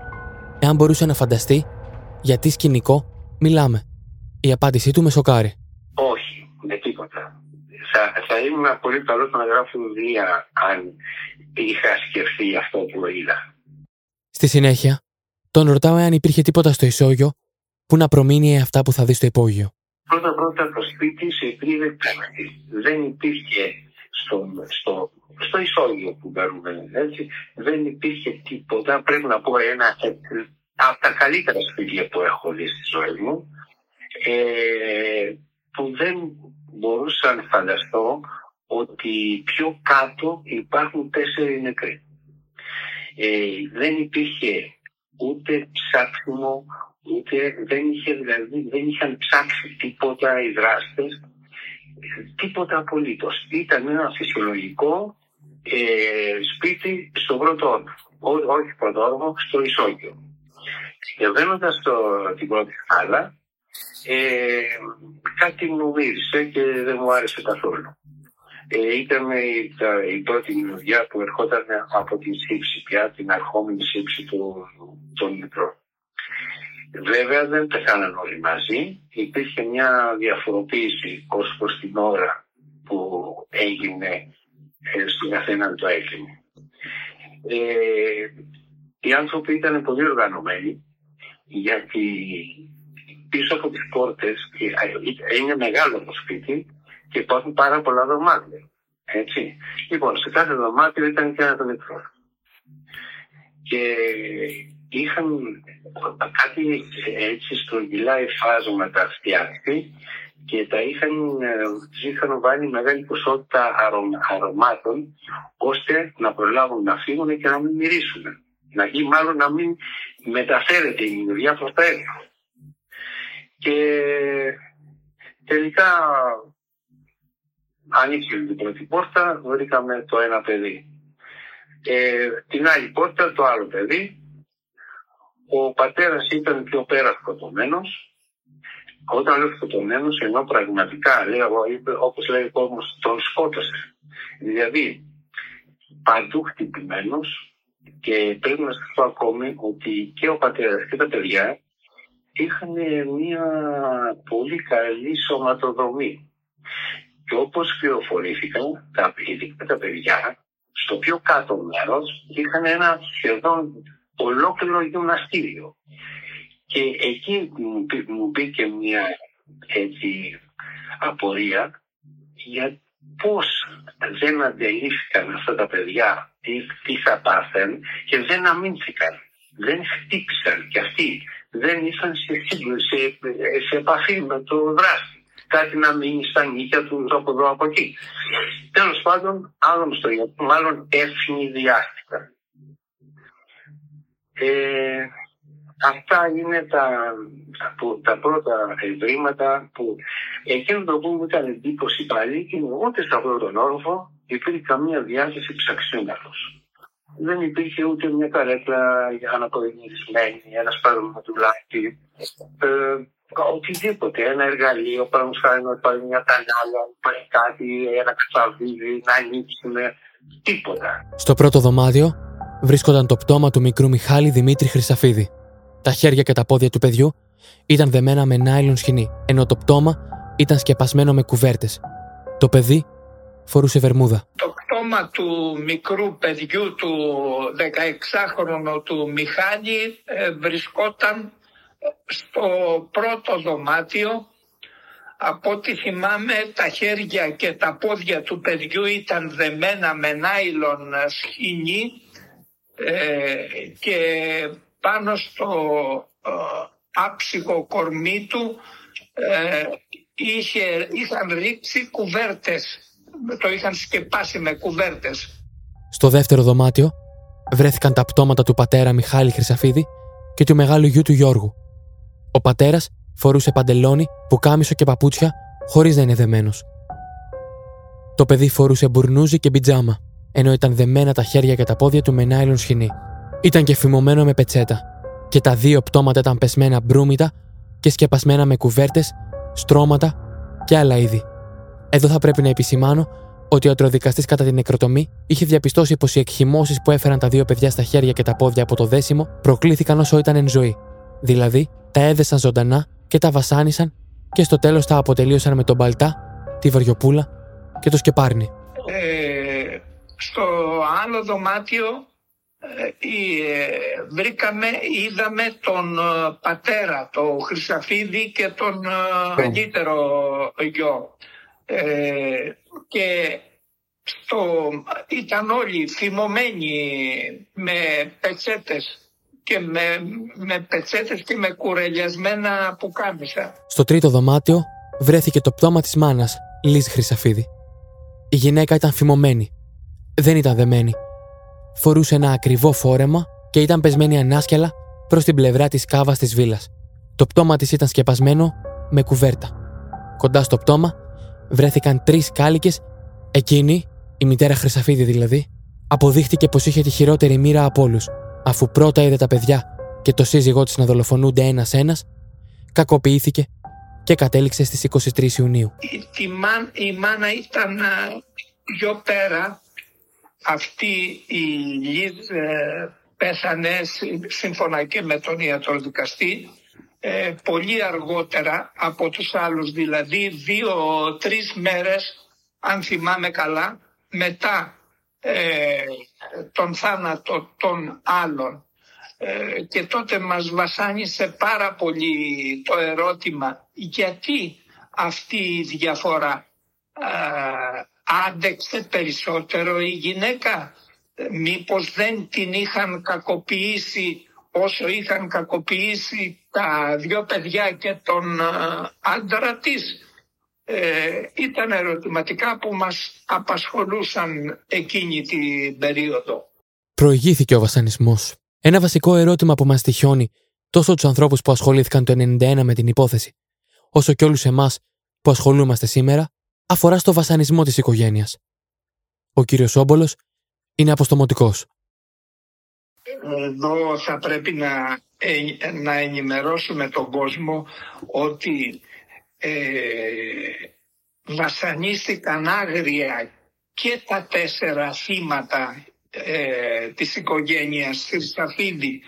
Εάν μπορούσε να φανταστεί, γιατί σκηνικό μιλάμε. Η απάντησή του με σοκάρει. Όχι, με τίποτα. Θα, θα ήμουν πολύ καλός να γράφω βιβλία αν είχα σκεφτεί αυτό που είδα. Στη συνέχεια, τον ρωτάω αν υπήρχε τίποτα στο ισόγειο που να προμείνει αυτά που θα δεις στο υπόγειο. Πρώτα πρώτα το σπίτι σε υπήρχε Δεν υπήρχε στο, στο, στο ισόγειο που παίρνουμε έτσι, δεν υπήρχε τίποτα. Πρέπει να πω ένα από τα καλύτερα σπίτια που έχω δει στη ζωή μου ε, που δεν μπορούσα να φανταστώ ότι πιο κάτω υπάρχουν τέσσερι νεκροί. Ε, δεν υπήρχε ούτε ψάξιμο, ούτε δεν, είχε, δηλαδή, δεν είχαν ψάξει τίποτα οι δράστες, τίποτα απολύτως. Ήταν ένα φυσιολογικό ε, σπίτι στο πρώτο όροφο, όχι πρώτο όροφο, στο ισόγειο. Και μπαίνοντα την πρώτη χάλα, ε, κάτι μου μύρισε και δεν μου άρεσε καθόλου. Ε, ήταν η, η πρώτη δουλειά που ερχόταν από την σύψη πια, την αρχόμενη σύψη του, των μικρών. Βέβαια δεν πεθάναν όλοι μαζί. Υπήρχε μια διαφοροποίηση ως προς την ώρα που έγινε ε, στην Αθήνα το έγκλημα. Ε, οι άνθρωποι ήταν πολύ οργανωμένοι γιατί πίσω από τις πόρτες ε, είναι μεγάλο το σπίτι και υπάρχουν πάρα πολλά δωμάτια. Έτσι. Λοιπόν, σε κάθε δωμάτιο ήταν και ένας μικρός. και είχαν κάτι έτσι στρογγυλά υφάσματα φτιάξει και τα είχαν, τους είχαν βάλει μεγάλη ποσότητα αρωμάτων ώστε να προλάβουν να φύγουν και να μην μυρίσουν. Να ή μάλλον να μην μεταφέρεται η μυρωδιά προς τα έργα. Και τελικά ανοίξει την πρώτη πόρτα, βρήκαμε το ένα παιδί. Ε, την άλλη πόρτα το άλλο παιδί. Ο πατέρας ήταν πιο πέρα σκοτωμένος. Όταν λέω σκοτωμένος, ενώ πραγματικά, λέω, όπως λέει ο κόσμος, τον σκότωσε. Δηλαδή, παντού χτυπημένος και πρέπει να σας πω ακόμη ότι και ο πατέρας και τα παιδιά είχαν μια πολύ καλή σωματοδομή. Και όπως πληροφορήθηκαν, τα, ειδικά τα παιδιά, στο πιο κάτω μέρος είχαν ένα σχεδόν ολόκληρο γυμναστήριο. Και εκεί μου μπήκε μια έτσι απορία για πώς δεν αντελήφθηκαν αυτά τα παιδιά τι, τι θα πάθουν και δεν αμήνθηκαν. Δεν χτύπησαν και αυτοί δεν ήσαν σε, σε, σε επαφή με το δράστη κάτι να μείνει στα νύχια του από εδώ από εκεί. Τέλος πάντων, άλλο στο γιατί μάλλον ευνηδιάστηκαν. Ε, αυτά είναι τα, τα, πρώτα ευρήματα που εκείνο το οποίο μου ήταν εντύπωση πάλι και ούτε στα πρώτον όροφο υπήρχε καμία διάθεση ψαξίματος. Δεν υπήρχε ούτε μια καρέκλα για αναποδημισμένη, ένας σπαρματουλάκι. Ε, οτιδήποτε, ένα εργαλείο, παραδείγματο χάρη να πάρει μια τανάλα, υπάρχει κάτι, ένα κατσαβίδι, να ανοίξουν, τίποτα. Στο πρώτο δωμάτιο βρίσκονταν το πτώμα του μικρού Μιχάλη Δημήτρη Χρυσαφίδη. Τα χέρια και τα πόδια του παιδιού ήταν δεμένα με νάιλον σχοινή, ενώ το πτώμα ήταν σκεπασμένο με κουβέρτες. Το παιδί φορούσε βερμούδα. Το πτώμα του μικρού παιδιού του 16χρονου του Μιχάλη ε, βρισκόταν στο πρώτο δωμάτιο από ό,τι θυμάμαι τα χέρια και τα πόδια του παιδιού ήταν δεμένα με νάιλον σχοινή ε, και πάνω στο ε, άψυχο κορμί του ε, είχε, είχαν ρίξει κουβέρτες, το είχαν σκεπάσει με κουβέρτες. Στο δεύτερο δωμάτιο βρέθηκαν τα πτώματα του πατέρα Μιχάλη Χρυσαφίδη και του μεγάλου γιου του Γιώργου, ο πατέρας φορούσε παντελόνι, πουκάμισο και παπούτσια χωρίς να είναι δεμένος. Το παιδί φορούσε μπουρνούζι και πιτζάμα, ενώ ήταν δεμένα τα χέρια και τα πόδια του με νάιλον σχοινή. Ήταν και φημωμένο με πετσέτα, και τα δύο πτώματα ήταν πεσμένα μπρούμητα και σκεπασμένα με κουβέρτες, στρώματα και άλλα είδη. Εδώ θα πρέπει να επισημάνω ότι ο ιατροδικαστή κατά την νεκροτομή είχε διαπιστώσει πως οι εκχυμώσεις που έφεραν τα δύο παιδιά στα χέρια και τα πόδια από το δέσιμο προκλήθηκαν όσο ήταν εν ζωή. Δηλαδή, τα έδεσαν ζωντανά και τα βασάνισαν και στο τέλος τα αποτελείωσαν με τον Παλτά, τη Βαριοπούλα και το Σκεπάρνη. Ε, στο άλλο δωμάτιο ε, ε, βρήκαμε, είδαμε τον ε, πατέρα, τον Χρυσαφίδη και τον μεγαλύτερο γιο. Και στο, ήταν όλοι θυμωμένοι με πετσέτες και με, με πετσέτες και με κουρελιασμένα πουκάμισα. Στο τρίτο δωμάτιο βρέθηκε το πτώμα της μάνας, Λίζ Χρυσαφίδη. Η γυναίκα ήταν φημωμένη. Δεν ήταν δεμένη. Φορούσε ένα ακριβό φόρεμα και ήταν πεσμένη ανάσκελα προς την πλευρά της κάβας της βίλας. Το πτώμα της ήταν σκεπασμένο με κουβέρτα. Κοντά στο πτώμα βρέθηκαν τρεις κάλικες. Εκείνη, η μητέρα Χρυσαφίδη δηλαδή, αποδείχτηκε πως είχε τη χειρότερη μοίρα από όλους αφού πρώτα είδε τα παιδιά και το σύζυγό της να δολοφονούνται ένας-ένας, κακοποιήθηκε και κατέληξε στις 23 Ιουνίου. Η, η μάνα ήταν πιο πέρα. Αυτή η Λίζ ε, πέθανε σύμφωνα και με τον ιατροδικαστή ε, πολύ αργότερα από τους άλλους, δηλαδή δύο-τρεις μέρες, αν θυμάμαι καλά, μετά ε, τον θάνατο των άλλων. Ε, και τότε μας βασάνισε πάρα πολύ το ερώτημα γιατί αυτή η διαφορά ε, άντεξε περισσότερο η γυναίκα; Μήπως δεν την είχαν κακοποιήσει όσο είχαν κακοποιήσει τα δυο παιδιά και τον ε, άντρα της. Ε, ήταν ερωτηματικά που μας απασχολούσαν εκείνη την περίοδο. Προηγήθηκε ο βασανισμός. Ένα βασικό ερώτημα που μας τυχιώνει τόσο τους ανθρώπους που ασχολήθηκαν το 1991 με την υπόθεση, όσο και όλους εμάς που ασχολούμαστε σήμερα, αφορά στο βασανισμό της οικογένειας. Ο κύριος Όμπολος είναι αποστομωτικός. Εδώ θα πρέπει να, ε, να ενημερώσουμε τον κόσμο ότι ε, βασανίστηκαν άγρια και τα τέσσερα θύματα ε, της οικογένειας Χρυσταφίδη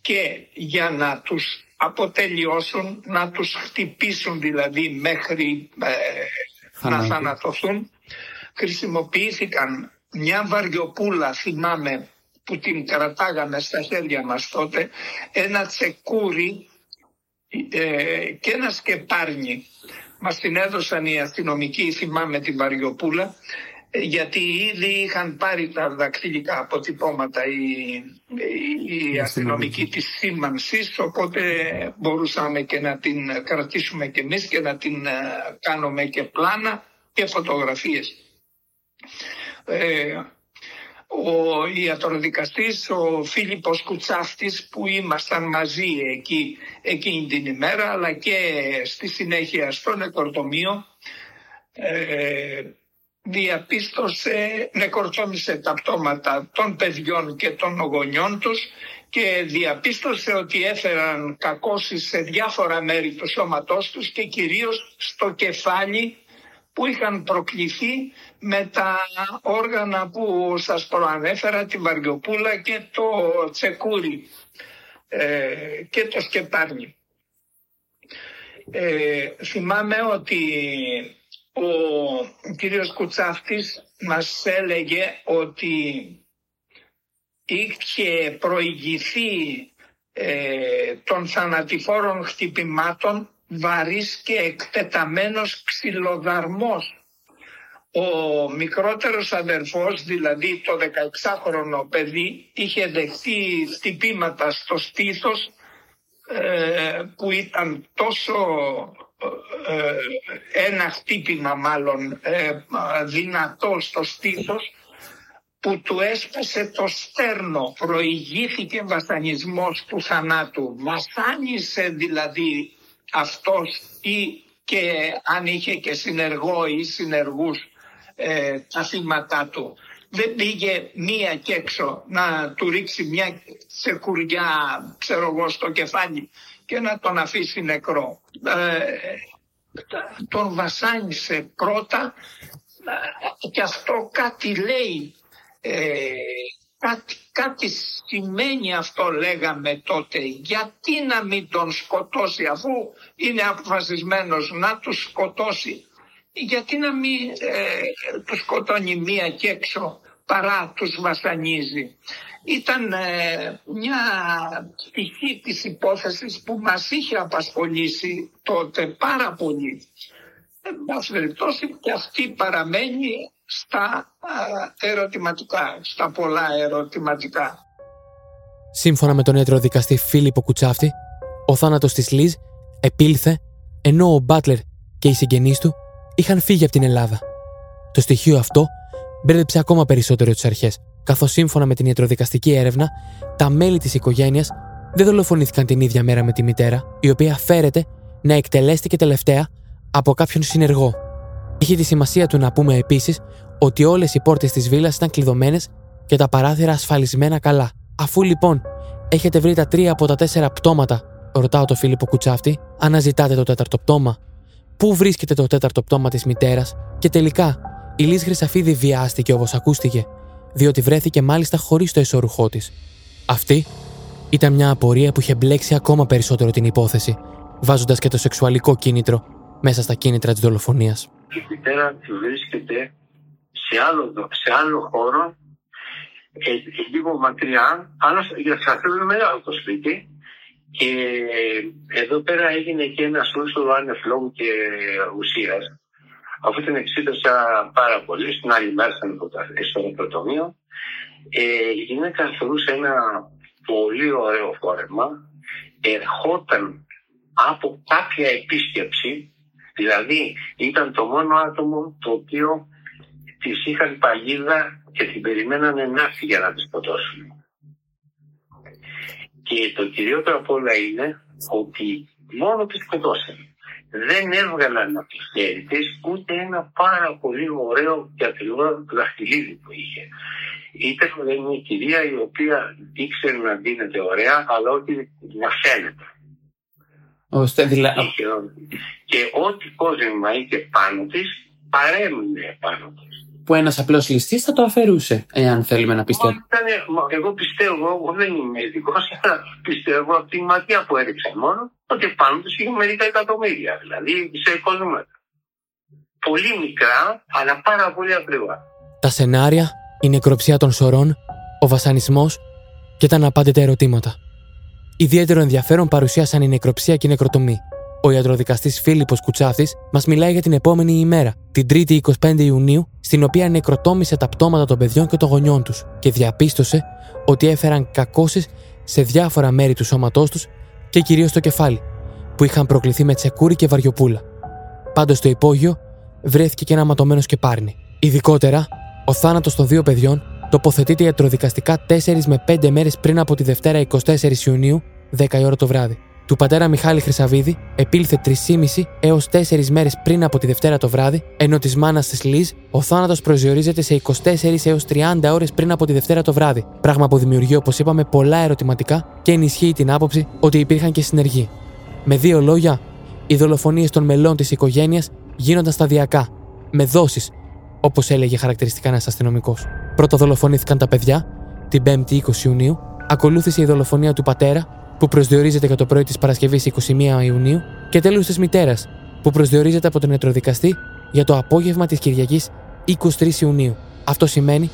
και για να τους αποτελειώσουν, να τους χτυπήσουν δηλαδή μέχρι ε, να θανατωθούν χρησιμοποιήθηκαν μια βαριοπούλα θυμάμαι που την κρατάγαμε στα χέρια μας τότε ένα τσεκούρι ε, και ένα σκεπάρνι. Μας την έδωσαν οι αστυνομικοί, θυμάμαι την Βαριοπούλα, ε, γιατί ήδη είχαν πάρει τα δακτυλικά αποτυπώματα οι, οι αστυνομικοί της σήμανσης, οπότε μπορούσαμε και να την κρατήσουμε και εμείς και να την ε, κάνουμε και πλάνα και φωτογραφίες. Ε, ο ιατροδικαστής ο Φίλιππος Κουτσάφτης που ήμασταν μαζί εκεί εκείνη την ημέρα αλλά και στη συνέχεια στο νεκροτομείο ε, διαπίστωσε, νεκορτόμησε τα πτώματα των παιδιών και των γονιών τους και διαπίστωσε ότι έφεραν κακώσεις σε διάφορα μέρη του σώματός τους και κυρίως στο κεφάλι που είχαν προκληθεί με τα όργανα που σας προανέφερα, τη Βαριοπούλα και το Τσεκούρι ε, και το Σκεπάρνι. Ε, θυμάμαι ότι ο κύριος Κουτσάφτης μας έλεγε ότι είχε προηγηθεί ε, των θανατηφόρων χτυπημάτων βαρύς και εκτεταμένος ξυλοδαρμός. Ο μικρότερος αδερφός, δηλαδή το 16χρονο παιδί, είχε δεχτεί χτυπήματα στο στήθος ε, που ήταν τόσο ε, ένα χτύπημα μάλλον ε, δυνατό στο στήθος που του έσπασε το στέρνο, προηγήθηκε βασανισμός του θανάτου. Βασάνισε δηλαδή αυτός ή και αν είχε και συνεργό ή συνεργούς ε, τα θύματα του. Δεν πήγε μία και έξω να του ρίξει μια τσεκουριά ξέρω εγώ στο κεφάλι και να τον αφήσει νεκρό. Ε, τον βασάνισε πρώτα ε, και αυτό κάτι λέει ε, Κάτι, κάτι σημαίνει αυτό λέγαμε τότε. Γιατί να μην τον σκοτώσει αφού είναι αποφασισμένος να τους σκοτώσει; Γιατί να μην ε, τους σκοτώνει μία και έξω παρά τους βασανίζει; Ήταν ε, μια πτυχή της υπόθεσης που μας είχε απασχολήσει τότε πάρα πολύ. Εν πάση περιπτώσει και αυτή παραμένει στα ερωτηματικά, στα πολλά ερωτηματικά. Σύμφωνα με τον ιατροδικαστή Φίλιππο Κουτσάφτη, ο θάνατος της Λίζ επήλθε ενώ ο Μπάτλερ και οι συγγενείς του είχαν φύγει από την Ελλάδα. Το στοιχείο αυτό μπέρδεψε ακόμα περισσότερο τις αρχές, καθώς σύμφωνα με την ιατροδικαστική έρευνα, τα μέλη της οικογένειας δεν δολοφονήθηκαν την ίδια μέρα με τη μητέρα, η οποία φέρεται να εκτελέστηκε τελευταία από κάποιον συνεργό Είχε τη σημασία του να πούμε επίσης ότι όλες οι πόρτες της βίλας ήταν κλειδωμένες και τα παράθυρα ασφαλισμένα καλά. Αφού λοιπόν έχετε βρει τα τρία από τα τέσσερα πτώματα, ρωτάω το Φίλιππο Κουτσάφτη, αναζητάτε το τέταρτο πτώμα. Πού βρίσκεται το τέταρτο πτώμα της μητέρας, και τελικά η Λύς Χρυσαφίδη βιάστηκε όπως ακούστηκε, διότι βρέθηκε μάλιστα χωρίς το εσωρουχό της. Αυτή ήταν μια απορία που είχε μπλέξει ακόμα περισσότερο την υπόθεση, βάζοντας και το σεξουαλικό κίνητρο μέσα στα κίνητρα της δολοφονίας η μητέρα του βρίσκεται σε άλλο, σε άλλο χώρο, ε, λίγο μακριά, αλλά για σας θέλω μεγάλο το σπίτι. Και εδώ πέρα έγινε και ένα σούσο άνευ λόγου και ουσίας. Αφού την εξήτασα πάρα πολύ, στην άλλη μέρα ήταν στο νεκροτομείο Ε, η γυναίκα θεωρούσε ένα πολύ ωραίο φόρεμα, ερχόταν από κάποια επίσκεψη, δηλαδή ήταν το μόνο άτομο το οποίο της είχαν παγίδα και την περιμένανε να έρθει για να τη σκοτώσουν. Και το κυριότερο από όλα είναι ότι μόνο τη σκοτώσαν. Δεν έβγαλαν από το χέρι τη ούτε ένα πάρα πολύ ωραίο και ακριβό δαχτυλίδι που είχε. Ήταν μια κυρία η οποία ήξερε να δίνεται ωραία, αλλά όχι να φαίνεται. Ώστε δηλαδή... Και ό,τι κόσμημα είχε πάνω της, παρέμεινε πάνω της που ένας απλός ληστής θα το αφαιρούσε, εάν θέλουμε να πιστεύουμε. Εγώ πιστεύω, εγώ δεν είμαι ειδικός, αλλά πιστεύω από τη ματιά που έριξε μόνο ότι πάνω του είχε μερικά εκατομμύρια, δηλαδή σε οικονομικά. Πολύ μικρά, αλλά πάρα πολύ ακριβά. Τα σενάρια, η νεκροψία των σωρών, ο βασανισμός και τα αναπάντητα ερωτήματα. Ιδιαίτερο ενδιαφέρον παρουσίασαν η νεκροψία και η νεκροτομή. Ο ιατροδικαστής Φίλιππος Κουτσάφτη μας μιλάει για την επόμενη ημέρα, την 3η 25 Ιουνίου, στην οποία νεκροτόμησε τα πτώματα των παιδιών και των γονιών τους και διαπίστωσε ότι έφεραν κακώσεις σε διάφορα μέρη του σώματός τους και κυρίως στο κεφάλι, που είχαν προκληθεί με τσεκούρι και βαριοπούλα. Πάντως στο υπόγειο βρέθηκε και ένα ματωμένος σκεπάρνι. Ειδικότερα, ο θάνατος των δύο παιδιών τοποθετείται ιατροδικαστικά 4 με 5 μέρες πριν από τη Δευτέρα 24 Ιουνίου, 10 η ώρα το βράδυ του πατέρα Μιχάλη Χρυσαβίδη επήλθε 3,5 έως 4 μέρες πριν από τη Δευτέρα το βράδυ, ενώ της μάνας της Λίζ ο θάνατος προσδιορίζεται σε 24 έως 30 ώρες πριν από τη Δευτέρα το βράδυ. Πράγμα που δημιουργεί, όπως είπαμε, πολλά ερωτηματικά και ενισχύει την άποψη ότι υπήρχαν και συνεργοί. Με δύο λόγια, οι δολοφονίες των μελών της οικογένειας γίνονταν σταδιακά, με δόσεις, όπως έλεγε χαρακτηριστικά ένας αστυνομικός. Πρώτα δολοφονήθηκαν τα παιδιά, την 5η 20 Ιουνίου, ακολούθησε η δολοφονία του πατέρα, που προσδιορίζεται για το πρωί της Παρασκευής 21 Ιουνίου, και τέλος της μητέρας, που προσδιορίζεται από τον νετροδικαστή για το απόγευμα της Κυριακής 23 Ιουνίου. Αυτό σημαίνει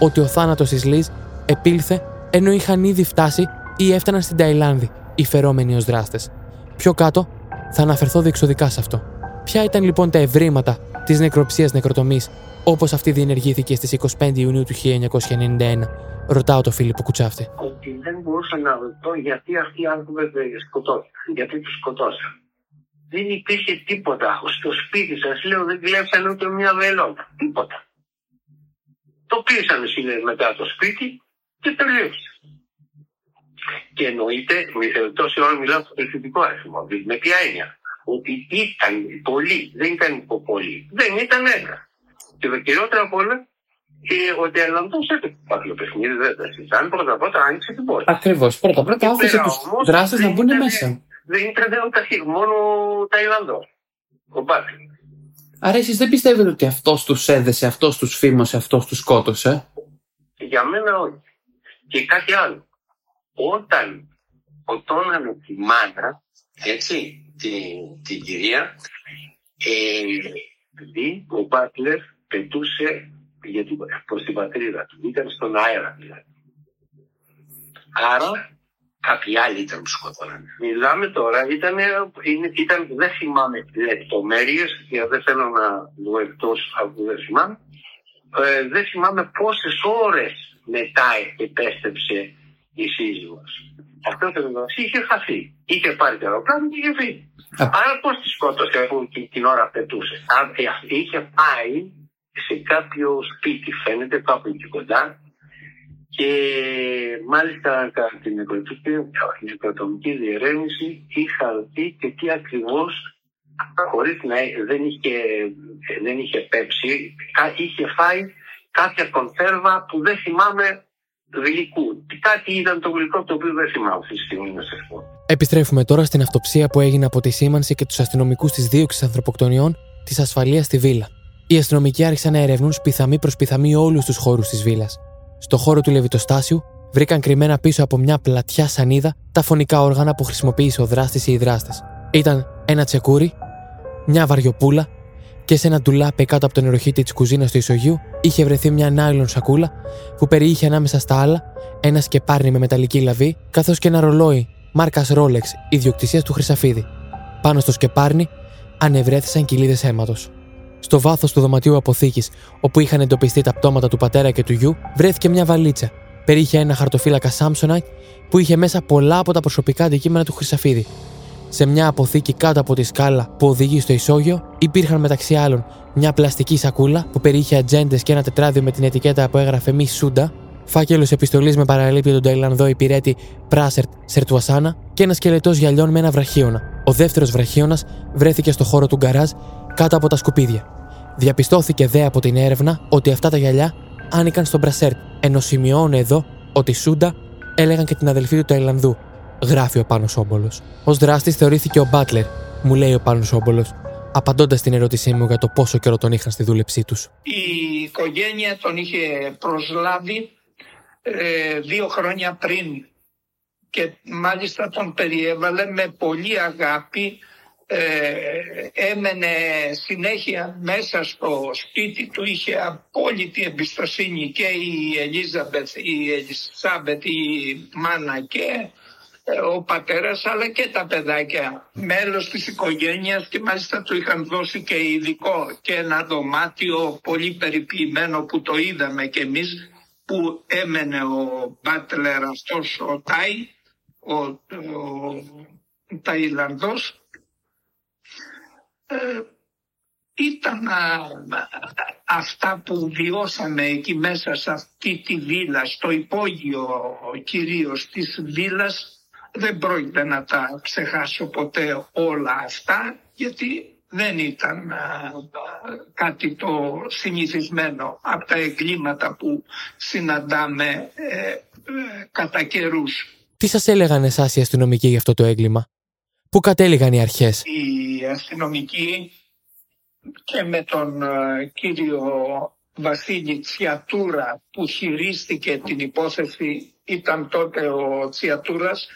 ότι ο θάνατος της Λίζ επήλθε ενώ είχαν ήδη φτάσει ή έφταναν στην Ταϊλάνδη οι φερόμενοι ως δράστες. Πιο κάτω θα αναφερθώ διεξοδικά σε αυτό. Ποια ήταν λοιπόν τα ευρήματα της νεκροψίας νεκροτομής όπως αυτή διενεργήθηκε στις 25 Ιουνίου του 1991 Ρωτάω τον Φίλιππο Κουτσάφτη. Ότι δεν μπορούσα να ρωτώ γιατί αυτοί οι άνθρωποι σκοτώθηκαν. Γιατί του σκοτώσαν. Δεν υπήρχε τίποτα. Στο σπίτι σας λέω δεν κλέψαν ούτε μια βελόνα. Τίποτα. Το πήραν μετά το σπίτι και τελείωσε. Και εννοείται, τόση ώρα μιλάω στο πληθυντικό αριθμό. Με ποια έννοια; Ότι ήταν πολλοί, δεν ήταν υποπολοί. Δεν ήταν ένα. Και το κυριότερο από όλα, και ο Ταϊλανδό έπαιξε το παιχνίδι, δεν τα συζητάνε. Πρώτα πρώτα άνοιξε την πόρτα. Ακριβώς. Πρώτα πρώτα άφησε τους δράστες να μπουν μέσα. Δεν ήταν ο Ταχύρ, μόνο ο Ταϊλανδό. Ο Μπάτλ. Άρα εσείς δεν πιστεύετε ότι αυτός τους έδεσε, αυτός τους φήμωσε, αυτός τους σκότωσε; Για μένα όχι. Και κάτι άλλο. Όταν ποτώνανε τη μάνα, έτσι, την, την κυρία, ε, ο Μπάτλερ πετούσε γιατί προς την πατρίδα του. Ήταν στον αέρα δηλαδή. Άρα κάποιοι άλλοι ήταν που σκοτώνανε. Μιλάμε τώρα, ήταν, ήταν, δεν θυμάμαι λεπτομέρειες, γιατί δεν θέλω να δω εκτός αφού δεν θυμάμαι. Ε, δεν θυμάμαι πόσες ώρες μετά επέστρεψε η σύζυγος. Αυτό το είχε χαθεί. Είχε πάρει το αεροπλάνο και είχε φύγει. Άρα πώς τη σκότωσε αφού την ώρα πετούσε. Αν είχε πάει σε κάποιο σπίτι φαίνεται κάπου εκεί κοντά και μάλιστα κατά την νεκροτομική διερεύνηση είχα δει και τι ακριβώς χωρίς να δεν είχε, δεν είχε πέψει, είχε φάει κάποια κονσέρβα που δεν θυμάμαι γλυκού. Κάτι ήταν το γλυκό το οποίο δεν θυμάμαι αυτή τη στιγμή να σας πω. Επιστρέφουμε τώρα στην αυτοψία που έγινε από τη σήμανση και τους αστυνομικούς της δίωξης ανθρωποκτονιών της ασφαλείας στη Βίλα. Οι αστυνομικοί άρχισαν να ερευνούν σπιθαμή προς πιθαμή όλους τους χώρους της βίλας. Στο χώρο του Λεβιτοστάσιου βρήκαν κρυμμένα πίσω από μια πλατιά σανίδα τα φωνικά όργανα που χρησιμοποίησε ο δράστης ή οι δράστες. Ήταν ένα τσεκούρι, μια βαριοπούλα και σε ένα ντουλάπε κάτω από τον νεροχύτη της κουζίνας του ισογείου είχε βρεθεί μια νάιλον σακούλα που περιείχε ανάμεσα στα άλλα ένα σκεπάρνι με μεταλλική λαβή καθώς και ένα ρολόι μάρκας Rolex ιδιοκτησίας του Χρυσαφίδη. Πάνω στο σκεπάρνι ανεβρέθησαν κοιλίδες αίματος. Στο βάθος του δωματίου αποθήκης, όπου είχαν εντοπιστεί τα πτώματα του πατέρα και του γιου, βρέθηκε μια βαλίτσα. Περίχε ένα χαρτοφύλακα Samsonite που είχε μέσα πολλά από τα προσωπικά αντικείμενα του Χρυσαφίδη. Σε μια αποθήκη κάτω από τη σκάλα που οδηγεί στο ισόγειο, υπήρχαν μεταξύ άλλων μια πλαστική σακούλα που περιείχε ατζέντες και ένα τετράδιο με την ετικέτα που έγραφε Μη Σούντα, φάκελος επιστολής με παραλήπτει τον Ταϊλανδό υπηρέτη Πράσερτ Σερτουασάνα και ένα σκελετός γυαλιών με ένα βραχίωνα. Ο δεύτερος βραχίωνας βρέθηκε στο χώρο του γκαράζ κάτω από τα σκουπίδια. Διαπιστώθηκε δε από την έρευνα ότι αυτά τα γυαλιά άνοικαν στον Πρασέρτ, ενώ σημειώνω εδώ ότι Σούντα έλεγαν και την αδελφή του Ταϊλανδού, γράφει ο Πάνος Όμπολος. Ω δράστης θεωρήθηκε ο Μπάτλερ, μου λέει ο Πάνος Όμπολος, απαντώντας την ερώτησή μου για το πόσο καιρό τον είχαν στη δούλεψή τους. Η οικογένεια τον είχε προσλάβει ε, δύο χρόνια πριν και μάλιστα τον περιέβαλε με πολύ αγάπη ε, έμενε συνέχεια μέσα στο σπίτι του είχε απόλυτη εμπιστοσύνη και η Ελίζαμπεθ, η Ελισάμπετ, η μάνα και ε, ο πατέρας αλλά και τα παιδάκια. Μέλος της οικογένειας και μάλιστα του είχαν δώσει και ειδικό και ένα δωμάτιο πολύ περιποιημένο που το είδαμε και εμείς που έμενε ο Μπάτλερ αυτός ο Τάι ο, ο Ταϊλανδός ε, ήταν αυτά που βιώσαμε εκεί μέσα σε αυτή τη βίλα, στο υπόγειο κυρίως της βίλας, δεν πρόκειται να τα ξεχάσω ποτέ όλα αυτά, γιατί δεν ήταν κάτι το συνηθισμένο από τα εγκλήματα που συναντάμε ε, ε, κατά καιρούς. Τι σας έλεγαν εσάς οι αστυνομικοί για αυτό το έγκλημα; Πού κατέληγαν οι αρχές; Οι αστυνομικοί και με τον ε, κύριο Βασίλη Τσιατούρα που χειρίστηκε την υπόθεση ήταν τότε ο Τσιατούρας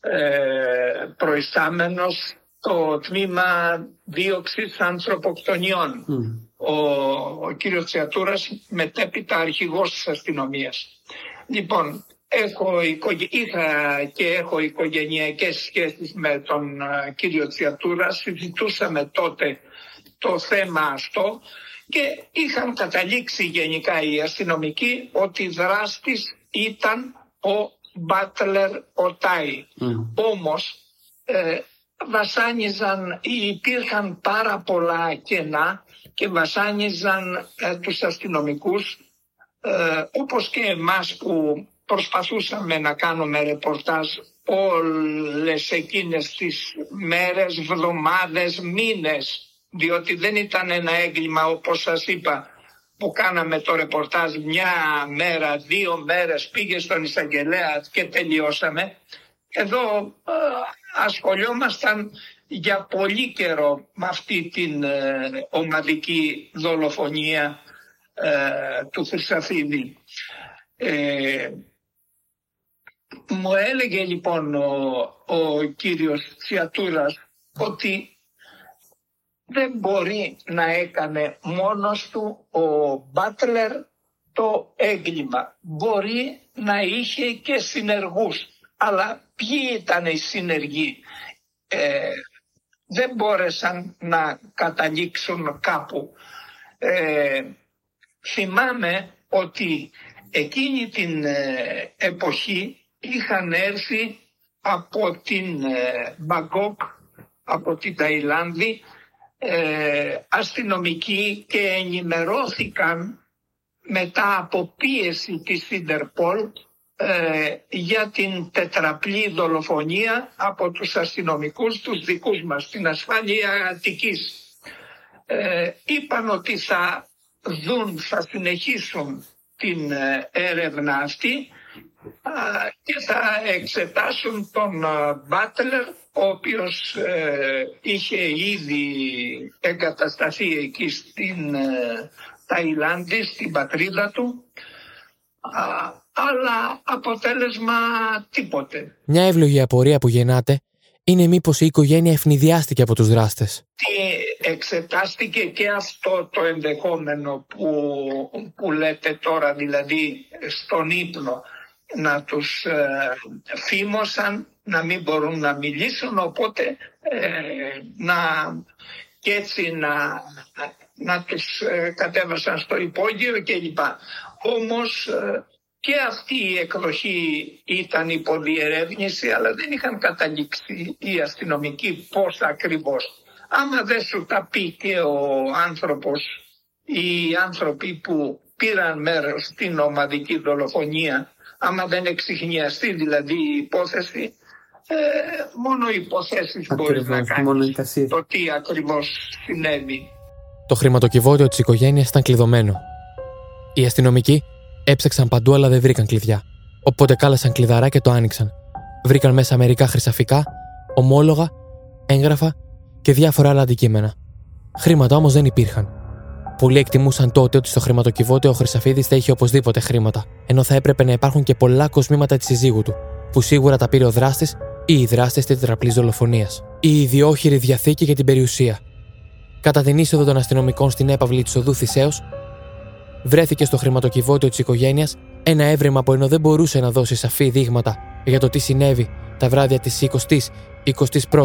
ε, προϊστάμενος το τμήμα δίωξης ανθρωποκτονιών. Ο, ο κύριος Τσιατούρας μετέπειτα αρχηγός της αστυνομίας. Λοιπόν, έχω, είχα και έχω οικογενειακές σχέσεις με τον ε, κύριο Τσιατούρα. Συζητούσαμε τότε το θέμα αυτό και είχαν καταλήξει γενικά οι αστυνομικοί ότι δράστης ήταν ο Μπάτλερ Οτάι. Mm. Όμως ε, βασάνιζαν, υπήρχαν πάρα πολλά κενά και βασάνιζαν ε, τους αστυνομικούς ε, όπως και εμάς που προσπαθούσαμε να κάνουμε ρεπορτάζ όλες εκείνες τις μέρες, βδομάδες, μήνες διότι δεν ήταν ένα έγκλημα όπως σας είπα που κάναμε το ρεπορτάζ μια μέρα, δύο μέρες πήγε στον εισαγγελέα και τελειώσαμε. Εδώ ε, ασχολιόμασταν για πολύ καιρό με αυτή την ε, ομαδική δολοφονία ε, του Χρυσαφίδη. Μου έλεγε λοιπόν ο, ο κύριος Τσιατούρας ότι δεν μπορεί να έκανε μόνος του ο Μπάτλερ το έγκλημα. Μπορεί να είχε και συνεργούς. Αλλά ποιοι ήταν οι συνεργοί; Ε, δεν μπόρεσαν να καταλήξουν κάπου. Ε, θυμάμαι ότι εκείνη την ε, εποχή είχαν έρθει από την ε, Μπαγκόκ, από την Ταϊλάνδη, ε, αστυνομικοί και ενημερώθηκαν μετά από πίεση της Ιντερπολ ε, για την τετραπλή δολοφονία από τους αστυνομικούς τους δικούς μας, την ασφάλεια Αττικής. Ε, είπαν ότι θα δουν, θα συνεχίσουν την ε, έρευνα αυτή και θα εξετάσουν τον Μπάτλερ ο οποίος ε, είχε ήδη εγκατασταθεί εκεί στην ε, Ταϊλάνδη, στην πατρίδα του, αλλά αποτέλεσμα τίποτε. Μια εύλογη απορία που γεννάται είναι μήπως η οικογένεια ευνηδιάστηκε από τους δράστες. εξετάστηκε και αυτό το ενδεχόμενο που, που λέτε τώρα, δηλαδή στον ύπνο, να τους ε, φήμωσαν να μην μπορούν να μιλήσουν οπότε ε, να, και έτσι να να τους ε, κατέβασαν στο υπόγειο κλπ. Όμως ε, και αυτή η εκδοχή ήταν υποδιερεύνηση αλλά δεν είχαν καταλήξει οι αστυνομικοί πώς ακριβώς. Άμα δεν σου τα πει και ο άνθρωπος, οι άνθρωποι που πήραν μέρος στην ομαδική δολοφονία, άμα δεν εξηχνιαστεί δηλαδή η υπόθεση, ε, μόνο οι υποθέσεις μπορεί να κάνεις το τι ακριβώς συνέβη. Το χρηματοκιβώτιο της οικογένειας ήταν κλειδωμένο. Οι αστυνομικοί έψαξαν παντού αλλά δεν βρήκαν κλειδιά. Οπότε κάλασαν κλειδαρά και το άνοιξαν. Βρήκαν μέσα μερικά χρυσαφικά, ομόλογα, έγγραφα και διάφορα άλλα αντικείμενα. Χρήματα όμως δεν υπήρχαν. Πολλοί εκτιμούσαν τότε ότι στο χρηματοκιβώτιο ο Χρυσαφίδης θα είχε οπωσδήποτε χρήματα, ενώ θα έπρεπε να υπάρχουν και πολλά κοσμήματα της συζύγου του, που σίγουρα τα πήρε ο δράστης ή οι δράστε της τετραπλής δολοφονίας, ή η ιδιόχειρη διαθήκη για την περιουσία. Κατά την είσοδο των αστυνομικών στην έπαυλη της οδού Θησέω, βρέθηκε στο χρηματοκιβώτιο της οικογένειας ένα έβρεμα που ενώ δεν μπορούσε να δώσει σαφή δείγματα για το τι συνέβη τα βράδια της 20η, 21η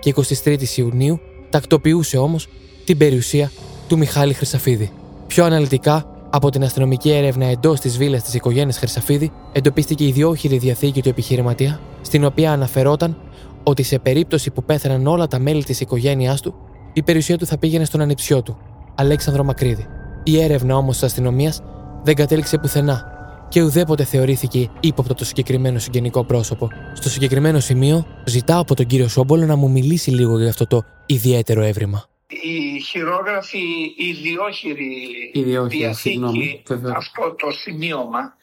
και 23η Ιουνίου, τακτοποιούσε όμως την περιουσία του Μιχάλη Χρυσαφίδη. Πιο αναλυτικά, από την αστυνομική έρευνα εντός της βίλας της οικογένειας Χρυσαφίδη, εντοπίστηκε η διόχειρη διαθήκη του επιχειρηματία, στην οποία αναφερόταν ότι σε περίπτωση που πέθαναν όλα τα μέλη της οικογένειάς του, η περιουσία του θα πήγαινε στον ανιψιό του, Αλέξανδρο Μακρύδη. Η έρευνα όμως της αστυνομίας δεν κατέληξε πουθενά και ουδέποτε θεωρήθηκε ύποπτο το συγκεκριμένο συγγενικό πρόσωπο. Στο συγκεκριμένο σημείο, ζητάω από τον κύριο Σόμπολο να μου μιλήσει λίγο για αυτό το ιδιαίτερο έβριμα. Η χειρόγραφη ιδιόχειρη διαθήκη, αυτό το σημείωμα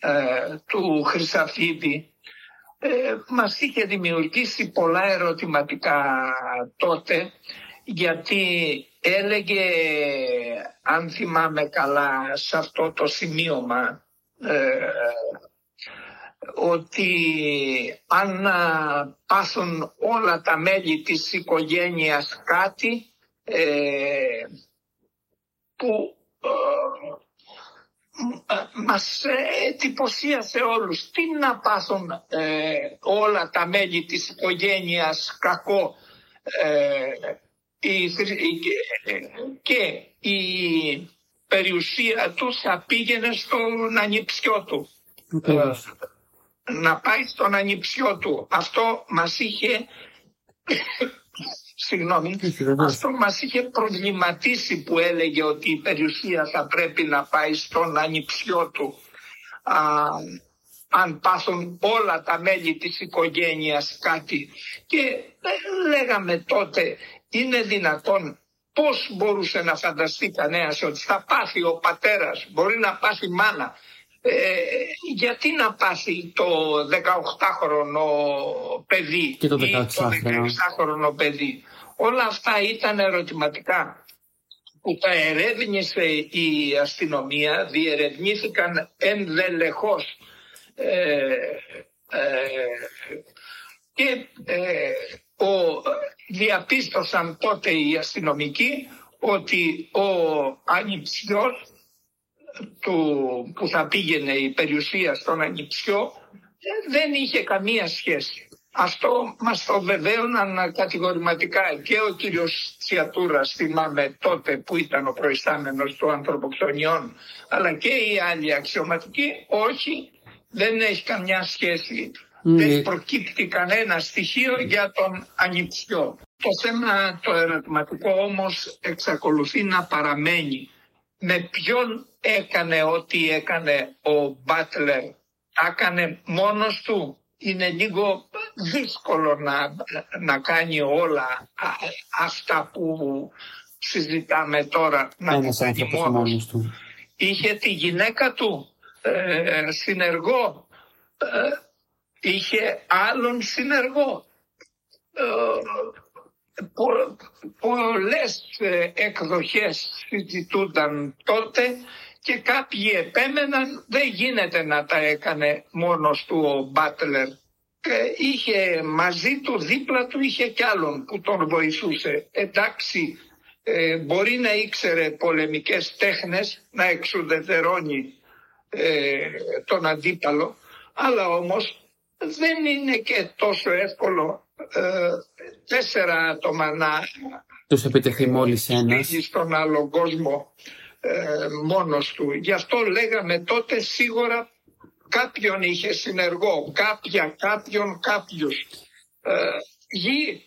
ε, του Χρυσαφίδη ε, μας είχε δημιουργήσει πολλά ερωτηματικά τότε γιατί έλεγε αν θυμάμαι καλά σε αυτό το σημείωμα ε, ότι αν πάθουν όλα τα μέλη της οικογένειας κάτι ε, που ε, μας εντυπωσίασε όλους. Τι να πάθουν όλα τα μέλη της οικογένειας κακό και η περιουσία τους θα πήγαινε στον ανιψιό του. Ε, να πάει στον ανιψιό του. Αυτό μας είχε... Συγγνώμη, αυτό μας είχε προβληματίσει που έλεγε ότι η περιουσία θα πρέπει να πάει στον ανιψιό του. Α, αν πάθουν όλα τα μέλη της οικογένειας κάτι. Και ε, λέγαμε τότε, είναι δυνατόν Πώς μπορούσε να φανταστεί κανένας ότι θα πάθει ο πατέρας, μπορεί να πάθει μάνα. Ε, γιατί να πάθει το 18χρονο παιδί και το 16χρονο παιδί; Όλα αυτά ήταν ερωτηματικά που τα ερεύνησε η αστυνομία, διερευνήθηκαν ενδελεχώς ε, ε, και ε, ο, διαπίστωσαν τότε οι αστυνομικοί ότι ο ανιψιός του, που θα πήγαινε η περιουσία στον ανιψιό δεν είχε καμία σχέση. Αυτό μας το βεβαίωναν κατηγορηματικά και ο κύριος Τσιατούρας θυμάμαι τότε που ήταν ο προϊστάμενος του ανθρωποκτονιών αλλά και οι άλλοι αξιωματικοί όχι δεν έχει καμιά σχέση δεν ναι. προκύπτει κανένα στοιχείο για τον ανιψιό. Το θέμα το ερωτηματικό όμως εξακολουθεί να παραμένει. Με ποιον έκανε ό,τι έκανε ο Μπάτλερ. Έκανε μόνος του. Είναι λίγο δύσκολο να, να κάνει όλα αυτά που συζητάμε τώρα να κάνει μόνος του. Είχε τη γυναίκα του ε, συνεργό. Ε, είχε άλλον συνεργό. Ε, πο, πολλές ε, εκδοχές συζητούνταν τότε και κάποιοι επέμεναν δεν γίνεται να τα έκανε μόνος του ο Μπάτλερ. Και είχε μαζί του, δίπλα του είχε κι άλλον που τον βοηθούσε. Εντάξει, ε, μπορεί να ήξερε πολεμικές τέχνες, να εξουδετερώνει τον αντίπαλο, αλλά όμως δεν είναι και τόσο εύκολο ε, τέσσερα άτομα να Τους επιτεθεί μόλις ένας. φύγει στον άλλο κόσμο ε, μόνος του. Γι' αυτό λέγαμε τότε σίγουρα κάποιον είχε συνεργό, κάποια, κάποιον, κάποιους. Ε, γη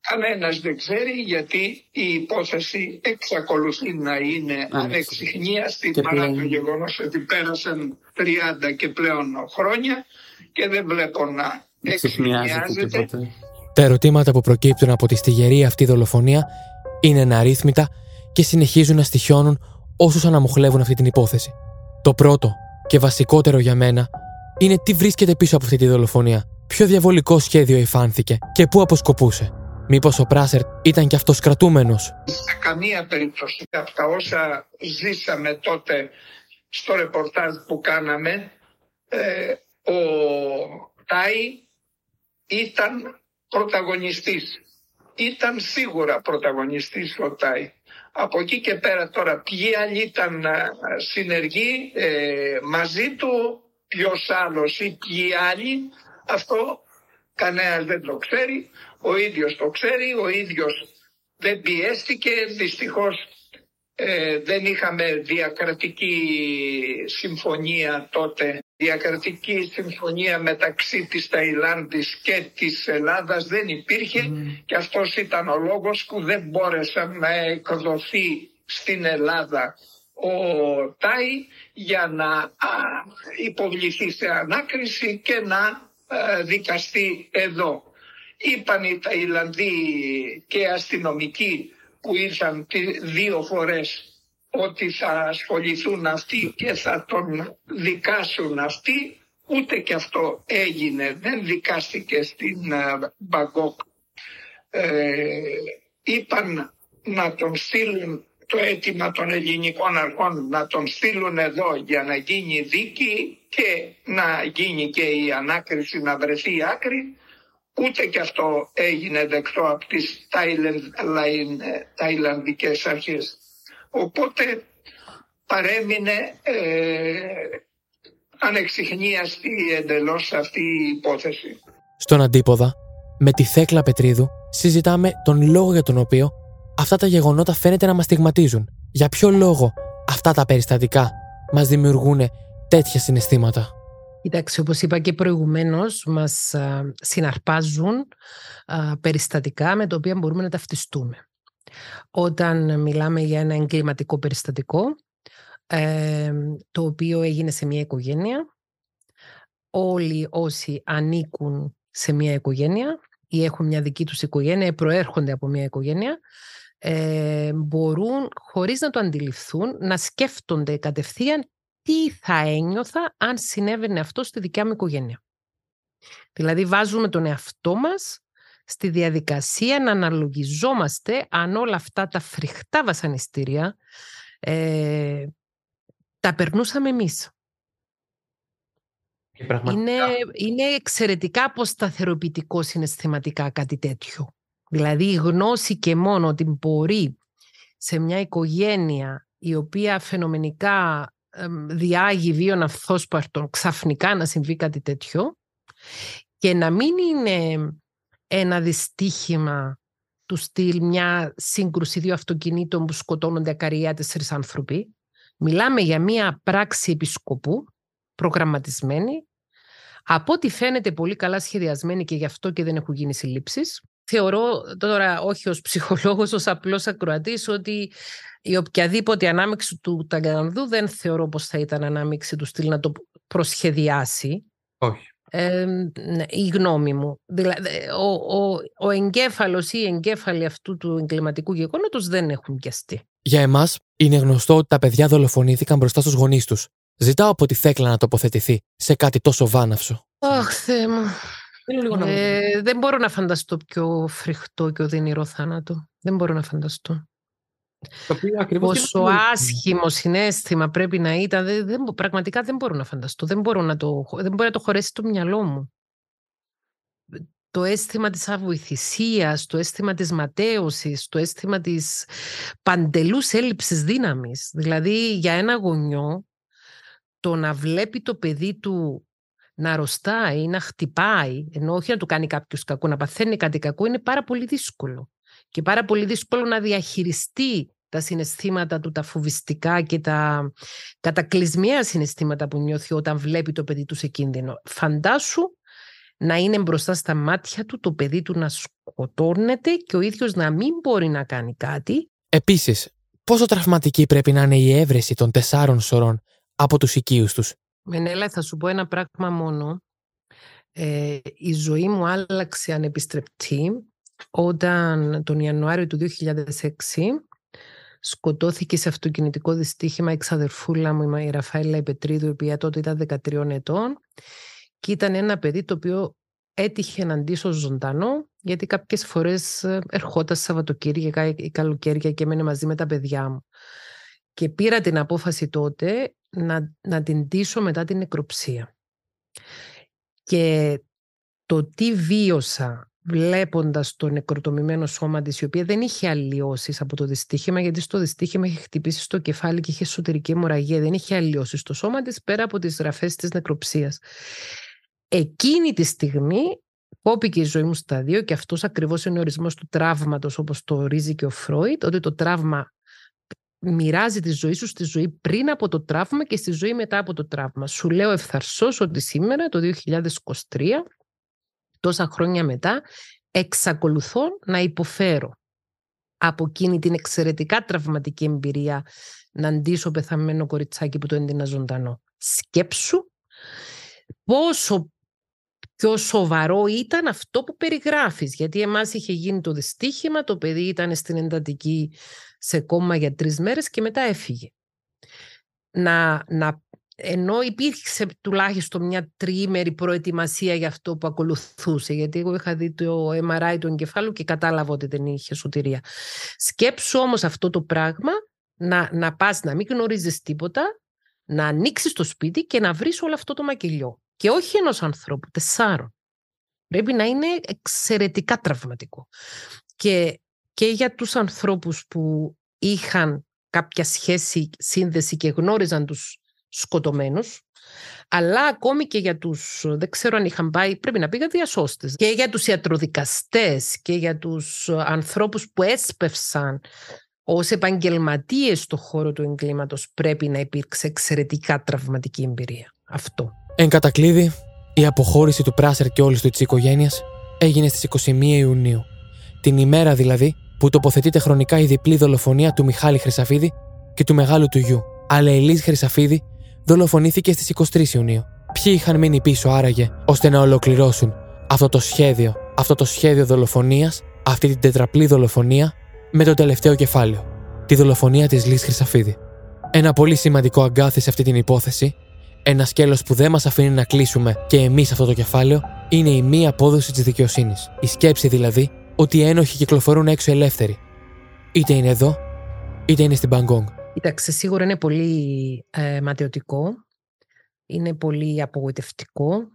κανένας δεν ξέρει γιατί η υπόθεση εξακολουθεί να είναι ανεξιχνίαστη Και παρά πλέον. το γεγονός ότι πέρασαν 30 και πλέον χρόνια και δεν βλέπω να Ξεχνιάζεται εξιχνιάζεται. τίποτα. Τα ερωτήματα που προκύπτουν από τη στιγερή αυτή δολοφονία είναι αναρρύθμιτα και συνεχίζουν να στοιχιώνουν όσους αναμοχλεύουν αυτή την υπόθεση. Το πρώτο και βασικότερο για μένα είναι τι βρίσκεται πίσω από αυτή τη δολοφονία. Ποιο διαβολικό σχέδιο υφάνθηκε και πού αποσκοπούσε. Μήπως ο Πράσερ ήταν κι αυτό κρατούμενο. σε καμία περίπτωση από τα όσα ζήσαμε τότε στο ρεπορτάζ που κάναμε ε, ο Τάι ήταν πρωταγωνιστής. Ήταν σίγουρα πρωταγωνιστής ο Τάι. Από εκεί και πέρα τώρα ποιοι άλλοι ήταν ε, συνεργοί ε, μαζί του, ποιος άλλος ή ποιοι άλλοι, αυτό κανένας δεν το ξέρει. Ο ίδιος το ξέρει, ο ίδιος δεν πιέστηκε. Δυστυχώς ε, δεν είχαμε διακρατική συμφωνία τότε. Διακρατική συμφωνία μεταξύ της Ταϊλάνδης και της Ελλάδας δεν υπήρχε και αυτός ήταν ο λόγος που δεν μπόρεσε να εκδοθεί στην Ελλάδα ο Τάι για να α, υποβληθεί σε ανάκριση και να α, δικαστεί εδώ. Είπαν οι Ταϊλανδοί και αστυνομικοί που ήρθαν τι- δύο φορές ότι θα ασχοληθούν αυτοί και θα τον δικάσουν αυτοί. Ούτε και αυτό έγινε. Δεν δικάστηκε στην α, Μπαγκόκ. Ε, είπαν να τον στείλουν το αίτημα των ελληνικών αρχών να τον στείλουν εδώ για να γίνει δίκη και να γίνει και η ανάκριση να βρεθεί άκρη. Ούτε και αυτό έγινε δεκτό από τις Ταϊλεν- Λαϊν- ε, Ταϊλανδικές αρχές. Οπότε παρέμεινε ε, ανεξιχνίαστη εντελώς αυτή η υπόθεση. Στον αντίποδα, με τη Θέκλα Πετρίδου, συζητάμε τον λόγο για τον οποίο αυτά τα γεγονότα φαίνεται να μας στιγματίζουν. Για ποιο λόγο αυτά τα περιστατικά μας δημιουργούν τέτοια συναισθήματα; Κοιτάξτε, όπως είπα και προηγουμένως, μας α, συναρπάζουν α, περιστατικά με τα οποία μπορούμε να ταυτιστούμε. Όταν μιλάμε για ένα εγκληματικό περιστατικό, ε, το οποίο έγινε σε μια οικογένεια, όλοι όσοι ανήκουν σε μια οικογένεια ή έχουν μια δική τους οικογένεια ή προέρχονται από μια οικογένεια, ε, μπορούν χωρίς να το αντιληφθούν να σκέφτονται κατευθείαν τι θα ένιωθα αν συνέβαινε αυτό στη δικιά μου οικογένεια. Δηλαδή βάζουμε τον εαυτό μας στη διαδικασία να αναλογιζόμαστε αν όλα αυτά τα φρικτά βασανιστήρια ε, τα περνούσαμε εμείς. Και πραγματικά. Είναι, είναι εξαιρετικά αποσταθεροποιητικό συναισθηματικά κάτι τέτοιο. Δηλαδή η γνώση και μόνο ότι μπορεί σε μια οικογένεια η οποία φαινομενικά εμ, διάγει βίων αυθόσπαρτων ξαφνικά να συμβεί κάτι τέτοιο και να μην είναι ένα δυστύχημα του στυλ μια σύγκρουση δύο αυτοκινήτων που σκοτώνονται ακαριά τέσσερις άνθρωποι. Μιλάμε για μια πράξη επισκοπού προγραμματισμένη από ό,τι φαίνεται πολύ καλά σχεδιασμένη και γι' αυτό και δεν έχουν γίνει συλλήψεις. Θεωρώ τώρα όχι ως ψυχολόγος, ως απλός ακροατής ότι η οποιαδήποτε ανάμειξη του Ταγκανδού δεν θεωρώ πως θα ήταν ανάμειξη του στυλ να το προσχεδιάσει. Όχι. Ε, ναι, η γνώμη μου. Δηλαδή, ο, ο, ο εγκέφαλος ή οι εγκέφαλοι αυτού του εγκληματικού γεγονότος δεν έχουν πιαστεί. Για εμάς, είναι γνωστό ότι τα παιδιά δολοφονήθηκαν μπροστά στους γονείς τους. Ζητάω από τη Θέκλα να τοποθετηθεί σε κάτι τόσο βάναυσο. Αχ, Θεέ μου. Θέλω λίγο να Ε, δεν μπορώ να φανταστώ πιο φρικτό και οδυνηρό θάνατο. Δεν μπορώ να φανταστώ. Το οποίο ακριβώς και Πόσο δεν- άσχημο συνέστημα πρέπει να ήταν. Δεν, δεν, μπο- πραγματικά δεν μπορώ να φανταστώ. Δεν, μπορώ να το, χω- δεν μπορεί να το χωρέσει το μυαλό μου. Το αίσθημα της αβοηθησίας, το αίσθημα της ματέωσης, το αίσθημα της παντελούς έλλειψης δύναμης. Δηλαδή για ένα γονιό το να βλέπει το παιδί του να αρρωστάει ή να χτυπάει, ενώ όχι να του κάνει κάποιος κακό, να παθαίνει κάτι κακό, είναι πάρα πολύ δύσκολο. Και πάρα πολύ δύσκολο να διαχειριστεί τα συναισθήματα του, τα φοβιστικά και τα κατακλυσμία συναισθήματα που νιώθει όταν βλέπει το παιδί του σε κίνδυνο. Φαντάσου να είναι μπροστά στα μάτια του το παιδί του να σκοτώνεται και ο ίδιος να μην μπορεί να κάνει κάτι. Επίσης, πόσο τραυματική πρέπει να είναι η έβρεση των τεσσάρων σωρών από τους οικείους τους; Μενέλα, θα σου πω ένα πράγμα μόνο. Ε, η ζωή μου άλλαξε ανεπιστρεπτή όταν τον Ιανουάριο του 2006 σκοτώθηκε σε αυτοκινητικό δυστύχημα η ξαδερφούλα μου η Ραφαέλα Πετρίδου, η οποία τότε ήταν 13 ετών και ήταν ένα παιδί το οποίο έτυχε να ντύσω ζωντανό γιατί κάποιες φορές ε, ερχόταν Σαββατοκύριακα ή καλοκαίρια και έμενε μαζί με τα παιδιά μου. Και πήρα την απόφαση τότε να, να την ντύσω μετά την νεκροψία. Και το τι βίωσα βλέποντας το νεκροτομημένο σώμα της, η οποία δεν είχε αλλοιώσεις από το δυστύχημα, γιατί στο δυστύχημα είχε χτυπήσει στο κεφάλι και είχε εσωτερική αιμορραγία, δεν είχε αλλοιώσεις στο σώμα της πέρα από τις γραφές της νεκροψίας. Εκείνη τη στιγμή κόπηκε η ζωή μου στα δύο και αυτός ακριβώς είναι ο ορισμός του τραύματος όπως το ορίζει και ο Φρόιτ, ότι το τραύμα μοιράζει τη ζωή σου στη ζωή πριν από το τραύμα και στη ζωή μετά από το τραύμα. Σου λέω ευθαρσώς ότι σήμερα, το 2023, τόσα χρόνια μετά, εξακολουθώ να υποφέρω από εκείνη την εξαιρετικά τραυματική εμπειρία να αντίσω πεθαμένο κοριτσάκι που το έντυνα ζωντανό. Σκέψου πόσο πιο σοβαρό ήταν αυτό που περιγράφεις. Γιατί εμάς είχε γίνει το δυστύχημα, το παιδί ήταν στην εντατική σε κόμμα για τρεις μέρες και μετά έφυγε. Να, να, ενώ υπήρχε τουλάχιστον μια τριήμερη προετοιμασία για αυτό που ακολουθούσε, γιατί εγώ είχα δει το MRI του εγκεφάλου και κατάλαβα ότι δεν είχε σωτηρία. Σκέψου όμως αυτό το πράγμα, να, να πας να μην γνωρίζεις τίποτα, να ανοίξεις το σπίτι και να βρεις όλο αυτό το μακελιό. Και όχι ενός ανθρώπου, τεσσάρων. Πρέπει να είναι εξαιρετικά τραυματικό. Και, και για τους ανθρώπους που είχαν κάποια σχέση, σύνδεση και γνώριζαν τους σκοτωμένους, αλλά ακόμη και για τους, δεν ξέρω αν είχαν πάει, πρέπει να πήγαν διασώστες, και για τους ιατροδικαστές και για τους ανθρώπους που έσπευσαν ως επαγγελματίες στο χώρο του εγκλήματος πρέπει να υπήρξε εξαιρετικά τραυματική εμπειρία. Αυτό. Εν κατακλείδη, η αποχώρηση του Πράσερ και όλης του της οικογένειας έγινε στις 21 Ιουνίου. Την ημέρα δηλαδή που τοποθετείται χρονικά η διπλή δολοφονία του Μιχάλη Χρυσαφίδη και του μεγάλου του γιου. Αλλά η Λίζ Χρυσαφίδη δολοφονήθηκε στις 23 Ιουνίου. Ποιοι είχαν μείνει πίσω άραγε ώστε να ολοκληρώσουν αυτό το σχέδιο, αυτό το σχέδιο δολοφονίας, αυτή την τετραπλή δολοφονία με το τελευταίο κεφάλαιο. Τη δολοφονία της Λίζ Χρυσαφίδη. Ένα πολύ σημαντικό αγκάθι σε αυτή την υπόθεση ένα σκέλος που δεν μας αφήνει να κλείσουμε και εμείς αυτό το κεφάλαιο είναι η μη απόδοση της δικαιοσύνης. Η σκέψη δηλαδή ότι οι ένοχοι κυκλοφορούν έξω ελεύθεροι. Είτε είναι εδώ, είτε είναι στην Μπαγκόγκ. Κοίταξε, σίγουρα είναι πολύ ε, ματαιωτικό. Είναι πολύ απογοητευτικό.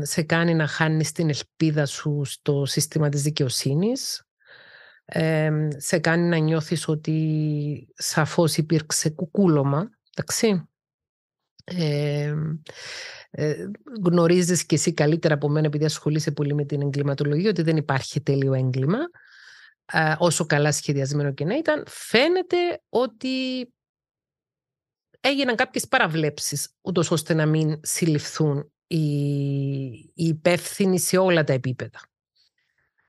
σε κάνει να χάνεις την ελπίδα σου στο σύστημα της δικαιοσύνης. σε κάνει να νιώθεις ότι σαφώς υπήρξε κουκούλωμα. Εντάξει. Ε, ε, γνωρίζεις και εσύ καλύτερα από μένα επειδή ασχολείσαι πολύ με την εγκληματολογία ότι δεν υπάρχει τέλειο έγκλημα ε, όσο καλά σχεδιασμένο και να ήταν φαίνεται ότι έγιναν κάποιες παραβλέψεις ούτως ώστε να μην συλληφθούν οι, οι υπεύθυνοι σε όλα τα επίπεδα.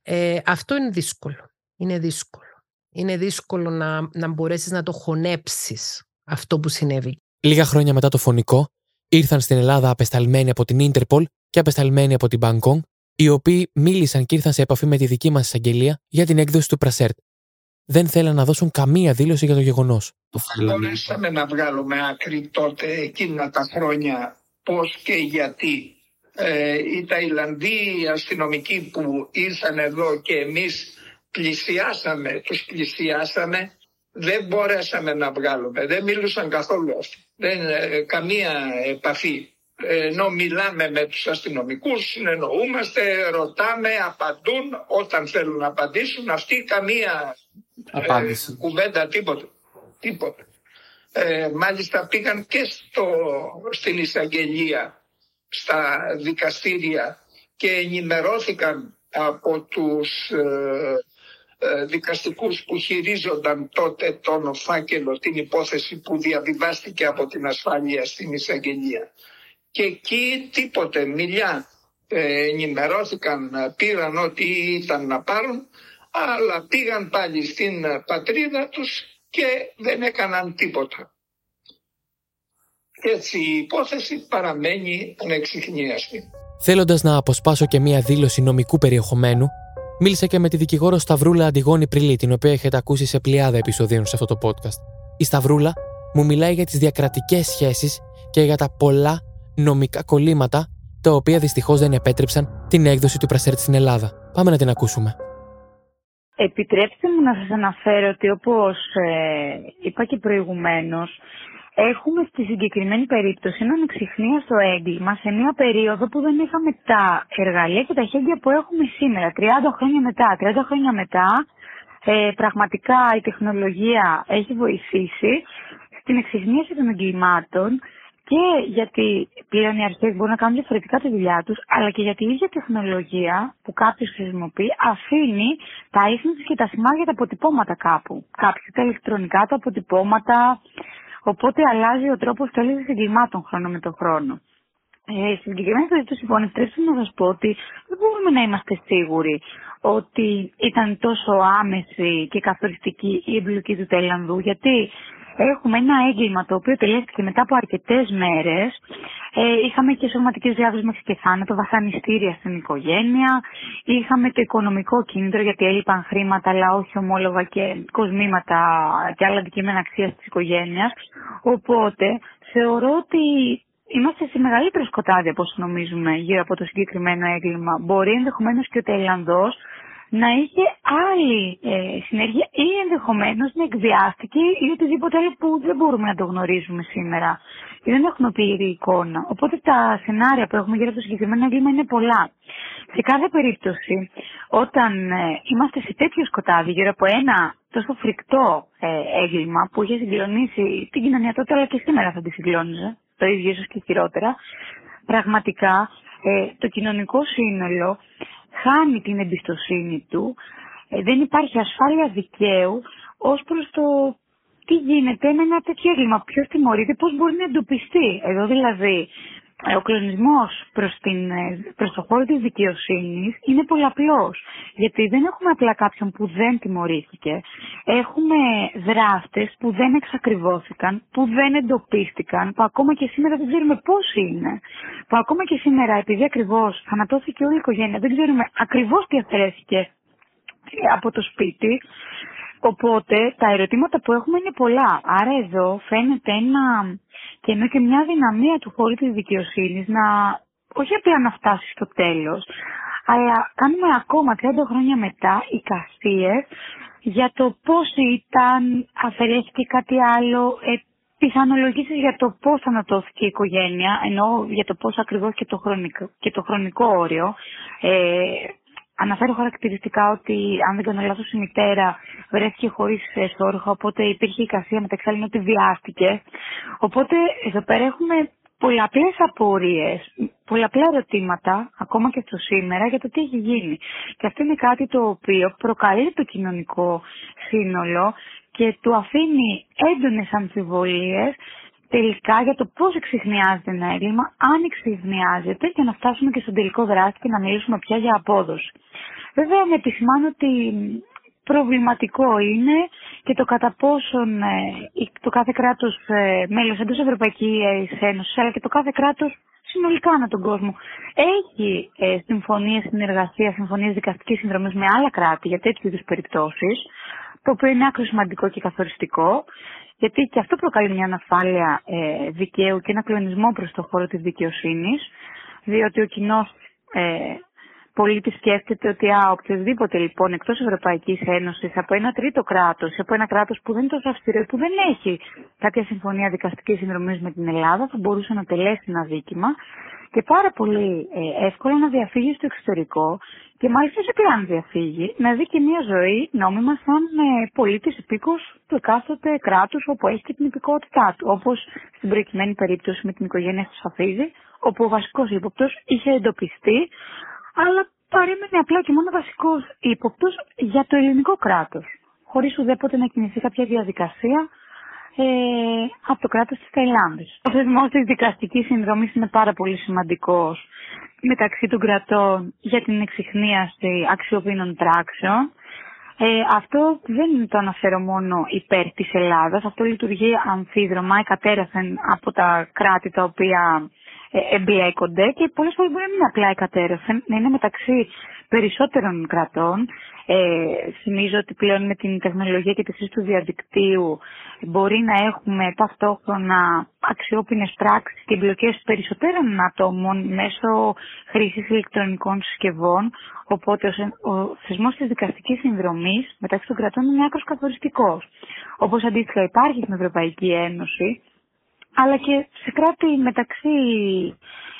Ε, αυτό είναι δύσκολο. Είναι δύσκολο. Είναι δύσκολο να, να μπορέσεις να το χωνέψεις αυτό που συνέβη. Λίγα χρόνια μετά το φωνικό, ήρθαν στην Ελλάδα απεσταλμένοι από την Ίντερπολ και απεσταλμένοι από την Μπαγκόγκ, οι οποίοι μίλησαν και ήρθαν σε επαφή με τη δική μας εισαγγελία για την έκδοση του Πρασέρτ. Δεν θέλαν να δώσουν καμία δήλωση για το γεγονός. Μπορέσαμε να βγάλουμε άκρη τότε, εκείνα τα χρόνια, πώς και γιατί. Ε, οι Ταϊλανδοί αστυνομικοί που ήρθαν εδώ και εμείς πλησιάσαμε, τους πλησιάσαμε δεν μπορέσαμε να βγάλουμε. Δεν μίλησαν καθόλου αυτοί. Δεν, ε, καμία επαφή. Ενώ μιλάμε με τους αστυνομικούς, συνεννοούμαστε, ρωτάμε, απαντούν όταν θέλουν να απαντήσουν. Αυτοί καμία ε, κουβέντα, τίποτα. τίποτα. Ε, μάλιστα πήγαν και στο, στην εισαγγελία στα δικαστήρια και ενημερώθηκαν από τους ε, ε, δικαστικούς που χειρίζονταν τότε τον φάκελο, την υπόθεση που διαβιβάστηκε από την ασφάλεια στην εισαγγελία. Και εκεί τίποτε, μιλιά, ε, ενημερώθηκαν, πήραν ό,τι ήταν να πάρουν, αλλά πήγαν πάλι στην πατρίδα τους και δεν έκαναν τίποτα. Έτσι η υπόθεση παραμένει ανεξιχνίαστη. Θέλοντας να αποσπάσω και μία δήλωση νομικού περιεχομένου, μίλησα και με τη δικηγόρο Σταυρούλα Αντιγόνη Πριλή, την οποία έχετε ακούσει σε πλειάδα επεισοδίων σε αυτό το podcast. Η Σταυρούλα μου μιλάει για τις διακρατικές σχέσεις και για τα πολλά νομικά κολλήματα τα οποία δυστυχώς δεν επέτρεψαν την έκδοση του Πρασέρτ στην Ελλάδα. Πάμε να την ακούσουμε. Επιτρέψτε μου να σας αναφέρω ότι όπως ε, είπα και προηγουμένως, έχουμε στη συγκεκριμένη περίπτωση έναν εξυχνία στο έγκλημα σε μια περίοδο που δεν είχαμε τα εργαλεία και τα χέρια που έχουμε σήμερα, 30 χρόνια μετά. 30 χρόνια μετά, ε, πραγματικά η τεχνολογία έχει βοηθήσει στην εξυχνίαση των εγκλημάτων και γιατί πλέον οι αρχές μπορούν να κάνουν διαφορετικά τη δουλειά τους, αλλά και γιατί η ίδια τεχνολογία που κάποιος χρησιμοποιεί αφήνει τα ίχνη και τα σημάδια, τα αποτυπώματα κάπου. Κάποιοι τα ηλεκτρονικά, τα αποτυπώματα, οπότε αλλάζει ο τρόπος τέλεση εγκλημάτων χρόνο με τον χρόνο. Ε, στην συγκεκριμένη περίπτωση, λοιπόν, επιτρέψτε να σας πω ότι δεν μπορούμε να είμαστε σίγουροι ότι ήταν τόσο άμεση και καθοριστική η εμπλοκή του Τελανδού, γιατί Έχουμε ένα έγκλημα το οποίο τελειώθηκε μετά από αρκετές μέρες. Ε, είχαμε και σωματικές διάβρωση μέχρι και θάνατο, βασανιστήρια στην οικογένεια. Είχαμε το οικονομικό κίνητρο γιατί έλειπαν χρήματα, αλλά όχι ομόλογα και κοσμήματα και άλλα αντικείμενα αξίας της οικογένειας. Οπότε θεωρώ ότι είμαστε σε μεγαλύτερο σκοτάδι από όσο νομίζουμε γύρω από το συγκεκριμένο έγκλημα. Μπορεί ενδεχομένως και ο Τελανδό να είχε άλλη ε, συνέργεια ή ενδεχομένως να εκβιάστηκε ή οτιδήποτε άλλο που δεν μπορούμε να το γνωρίζουμε σήμερα. Και δεν έχουμε πλήρη εικόνα. Οπότε τα σενάρια που έχουμε γύρω από το συγκεκριμένο έγκλημα είναι πολλά. Σε κάθε περίπτωση, όταν ε, είμαστε σε τέτοιο σκοτάδι γύρω από ένα τόσο φρικτό ε, έγκλημα που είχε συγκλονίσει την κοινωνία τότε αλλά και σήμερα θα τη συγκλώνιζε, το ίδιο ίσως και χειρότερα, πραγματικά ε, το κοινωνικό σύνολο χάνει την εμπιστοσύνη του, ε, δεν υπάρχει ασφάλεια δικαίου ως προς το τι γίνεται με ένα τέτοιο έγκλημα, ποιος τιμωρείται, πώς μπορεί να εντοπιστεί. Εδώ δηλαδή ο κλονισμός προς, την, προς το χώρο της δικαιοσύνης είναι πολλαπλός. Γιατί δεν έχουμε απλά κάποιον που δεν τιμωρήθηκε. Έχουμε δράστες που δεν εξακριβώθηκαν, που δεν εντοπίστηκαν, που ακόμα και σήμερα δεν ξέρουμε πώς είναι. Που ακόμα και σήμερα επειδή ακριβώς θανατώθηκε όλη η οικογένεια, δεν ξέρουμε ακριβώς τι αφαιρέθηκε από το σπίτι. Οπότε τα ερωτήματα που έχουμε είναι πολλά. Άρα εδώ φαίνεται ένα και ενώ και μια δυναμία του χώρου της δικαιοσύνης να όχι απλά να φτάσει στο τέλος, αλλά κάνουμε ακόμα 30 χρόνια μετά εικασίες για το πώς ήταν, αφαιρέθηκε κάτι άλλο, ε, πιθανολογήσεις για το πώς ανατώθηκε η οικογένεια, ενώ για το πώς ακριβώς και το χρονικό, και το χρονικό όριο. Ε, Αναφέρω χαρακτηριστικά ότι, αν δεν κάνω λάθος, η μητέρα βρέθηκε χωρίς εσόρουχα, οπότε υπήρχε εικασία μεταξύ άλλων ότι βιάστηκε. Οπότε εδώ πέρα έχουμε πολλαπλές απορίες, πολλαπλά ερωτήματα, ακόμα και στο σήμερα, για το τι έχει γίνει. Και αυτό είναι κάτι το οποίο προκαλεί το κοινωνικό σύνολο και του αφήνει έντονες αμφιβολίες τελικά για το πώς εξηχνιάζεται ένα έγκλημα, αν εξηχνιάζεται και να φτάσουμε και στον τελικό δράση και να μιλήσουμε πια για απόδοση. Βέβαια με επισημάνω ότι προβληματικό είναι και το κατά πόσον ε, το κάθε κράτος ε, μέλος εντός Ευρωπαϊκής Ένωσης αλλά και το κάθε κράτος συνολικά ανά τον κόσμο έχει ε, συμφωνίες συνεργασίας, συμφωνίες δικαστικής συνδρομής με άλλα κράτη για τέτοιου είδους περιπτώσεις το οποίο είναι άκρο σημαντικό και καθοριστικό γιατί και αυτό προκαλεί μια ανασφάλεια ε, δικαίου και ένα κλονισμό προς το χώρο της δικαιοσύνης, διότι ο κοινός ε, πολίτης σκέφτεται ότι α, οποιοδήποτε λοιπόν εκτός Ευρωπαϊκής Ένωσης από ένα τρίτο κράτος, από ένα κράτος που δεν είναι τόσο αυστηρό, που δεν έχει κάποια συμφωνία δικαστικής συνδρομής με την Ελλάδα, θα μπορούσε να τελέσει ένα δίκημα και πάρα πολύ ε, εύκολα να διαφύγεις στο εξωτερικό και μάλιστα σε αν διαφύγεις, να δει και μια ζωή νόμιμα σαν ε, πολίτης υπήκος του εκάστοτε κράτους όπου έχει και την υπηκότητά του, όπως στην προκειμένη περίπτωση με την οικογένεια του Σαφίζη, όπου ο βασικός ύποπτος είχε εντοπιστεί, αλλά παρέμενε απλά και μόνο βασικός ύποπτος για το ελληνικό κράτος, χωρίς ουδέποτε να κινηθεί κάποια διαδικασία ε, από το κράτος της Ταϊλάνδης. Ο θεσμός της δικαστικής συνδρομής είναι πάρα πολύ σημαντικός μεταξύ των κρατών για την εξυχνίαση αξιοπίνων πράξεων. Ε, αυτό δεν το αναφέρω μόνο υπέρ της Ελλάδας, αυτό λειτουργεί αμφίδρομα, εκατέρωθεν από τα κράτη τα οποία ε, εμπλέκονται και πολλές φορές μπορεί να είναι απλά εκατέρωθεν, να είναι μεταξύ περισσότερων κρατών. Ε, θυμίζω ότι πλέον με την τεχνολογία και τη χρήση του διαδικτύου μπορεί να έχουμε ταυτόχρονα αξιόπινες πράξεις και εμπλοκές περισσότερων ατόμων μέσω χρήσης ηλεκτρονικών συσκευών. Οπότε ο θεσμός της δικαστικής συνδρομής μεταξύ των κρατών είναι άκρος καθοριστικός. Όπως αντίστοιχα υπάρχει στην Ευρωπαϊκή Ένωση, αλλά και σε κράτη μεταξύ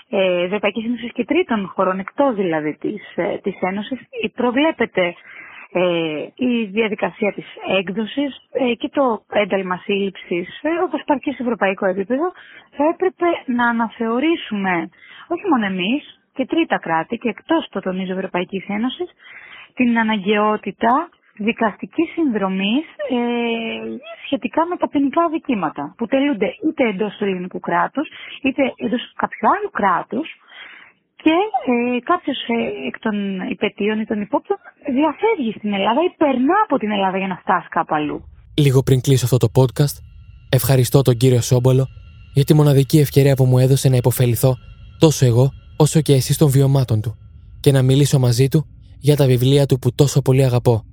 ε, Ευρωπαϊκής Ένωσης και τρίτων χωρών, εκτός δηλαδή της ε, της Ένωσης, προβλέπεται ε, η διαδικασία της έκδοσης ε, και το ένταλμα σύλληψης, ε, όπως υπάρχει και σε ευρωπαϊκό επίπεδο, θα έπρεπε να αναθεωρήσουμε, όχι μόνο εμείς, και τρίτα κράτη και εκτός το τονίζω Ευρωπαϊκής Ένωσης, την αναγκαιότητα δικαστικής συνδρομής ε, σχετικά με τα ποινικά δικήματα που τελούνται είτε εντός του ελληνικού κράτους είτε εντός κάποιου άλλου κράτους και ε, κάποιος ε, εκ των υπετίων ή των υπόπτων διαφεύγει στην Ελλάδα ή περνά από την Ελλάδα για να φτάσει κάπου αλλού. Λίγο πριν κλείσω αυτό το podcast, ευχαριστώ τον κύριο Σόμπολο για τη μοναδική ευκαιρία που μου έδωσε να υποφεληθώ τόσο εγώ όσο και εσείς των βιωμάτων του και να μιλήσω μαζί του για τα βιβλία του που τόσο πολύ αγαπώ.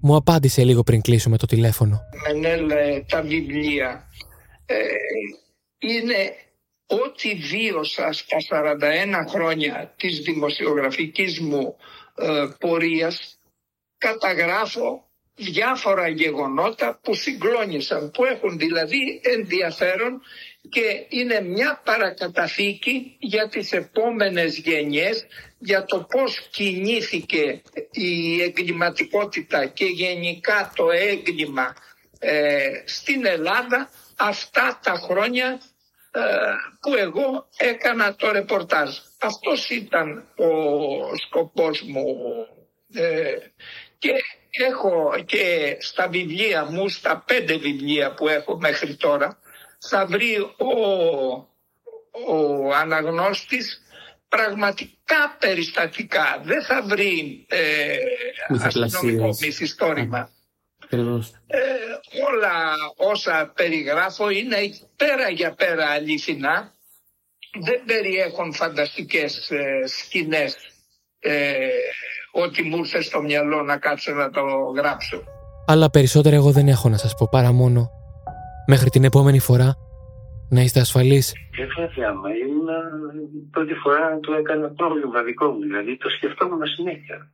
Μου απάντησε λίγο πριν κλείσουμε το τηλέφωνο. Μενέλ, τα βιβλία ε, είναι ό,τι βίωσα στα 41 χρόνια της δημοσιογραφικής μου ε, πορείας καταγράφω διάφορα γεγονότα που συγκλώνησαν, που έχουν δηλαδή ενδιαφέρον και είναι μια παρακαταθήκη για τις επόμενες γενιές για το πώς κινήθηκε η εγκληματικότητα και γενικά το έγκλημα ε, στην Ελλάδα αυτά τα χρόνια ε, που εγώ έκανα το ρεπορτάζ. Αυτός ήταν ο σκοπός μου ε, και έχω και στα βιβλία μου, στα πέντε βιβλία που έχω μέχρι τώρα, θα βρει ο, ο αναγνώστης πραγματικά περιστατικά. Δεν θα βρει ε, αστυνομικό μυθιστόρημα. Ε, όλα όσα περιγράφω είναι πέρα για πέρα αληθινά. Δεν περιέχουν φανταστικές ε, σκηνές ε, ό,τι μου ήρθε στο μυαλό να κάτσω να το γράψω. Αλλά περισσότερα εγώ δεν έχω να σας πω παρά μόνο μέχρι την επόμενη φορά να είστε ασφαλείς. Και βέβαια, μα ήμουν πρώτη φορά το έκανα πρόβλημα δικό μου, δηλαδή το σκεφτόμουν συνέχεια.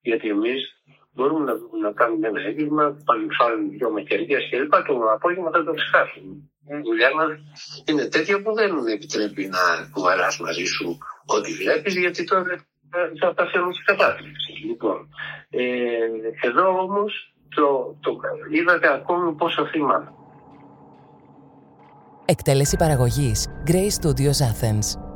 Γιατί εμείς μπορούμε να, να κάνουμε ένα έγκλημα, παλιφάλουμε δυο μαχαιρίδια κλπ. Το απόγευμα θα το ξεχάσουμε. Η δουλειά μα είναι τέτοια που δεν επιτρέπει να κουβαλάς μαζί σου ό,τι βλέπεις, γιατί τώρα θα τα φέρουν στην κατάσταση. Λοιπόν, ε, εδώ όμως το, το είδατε ακόμη πόσο θύμα. Εκτέλεση παραγωγής Grey Studios Athens.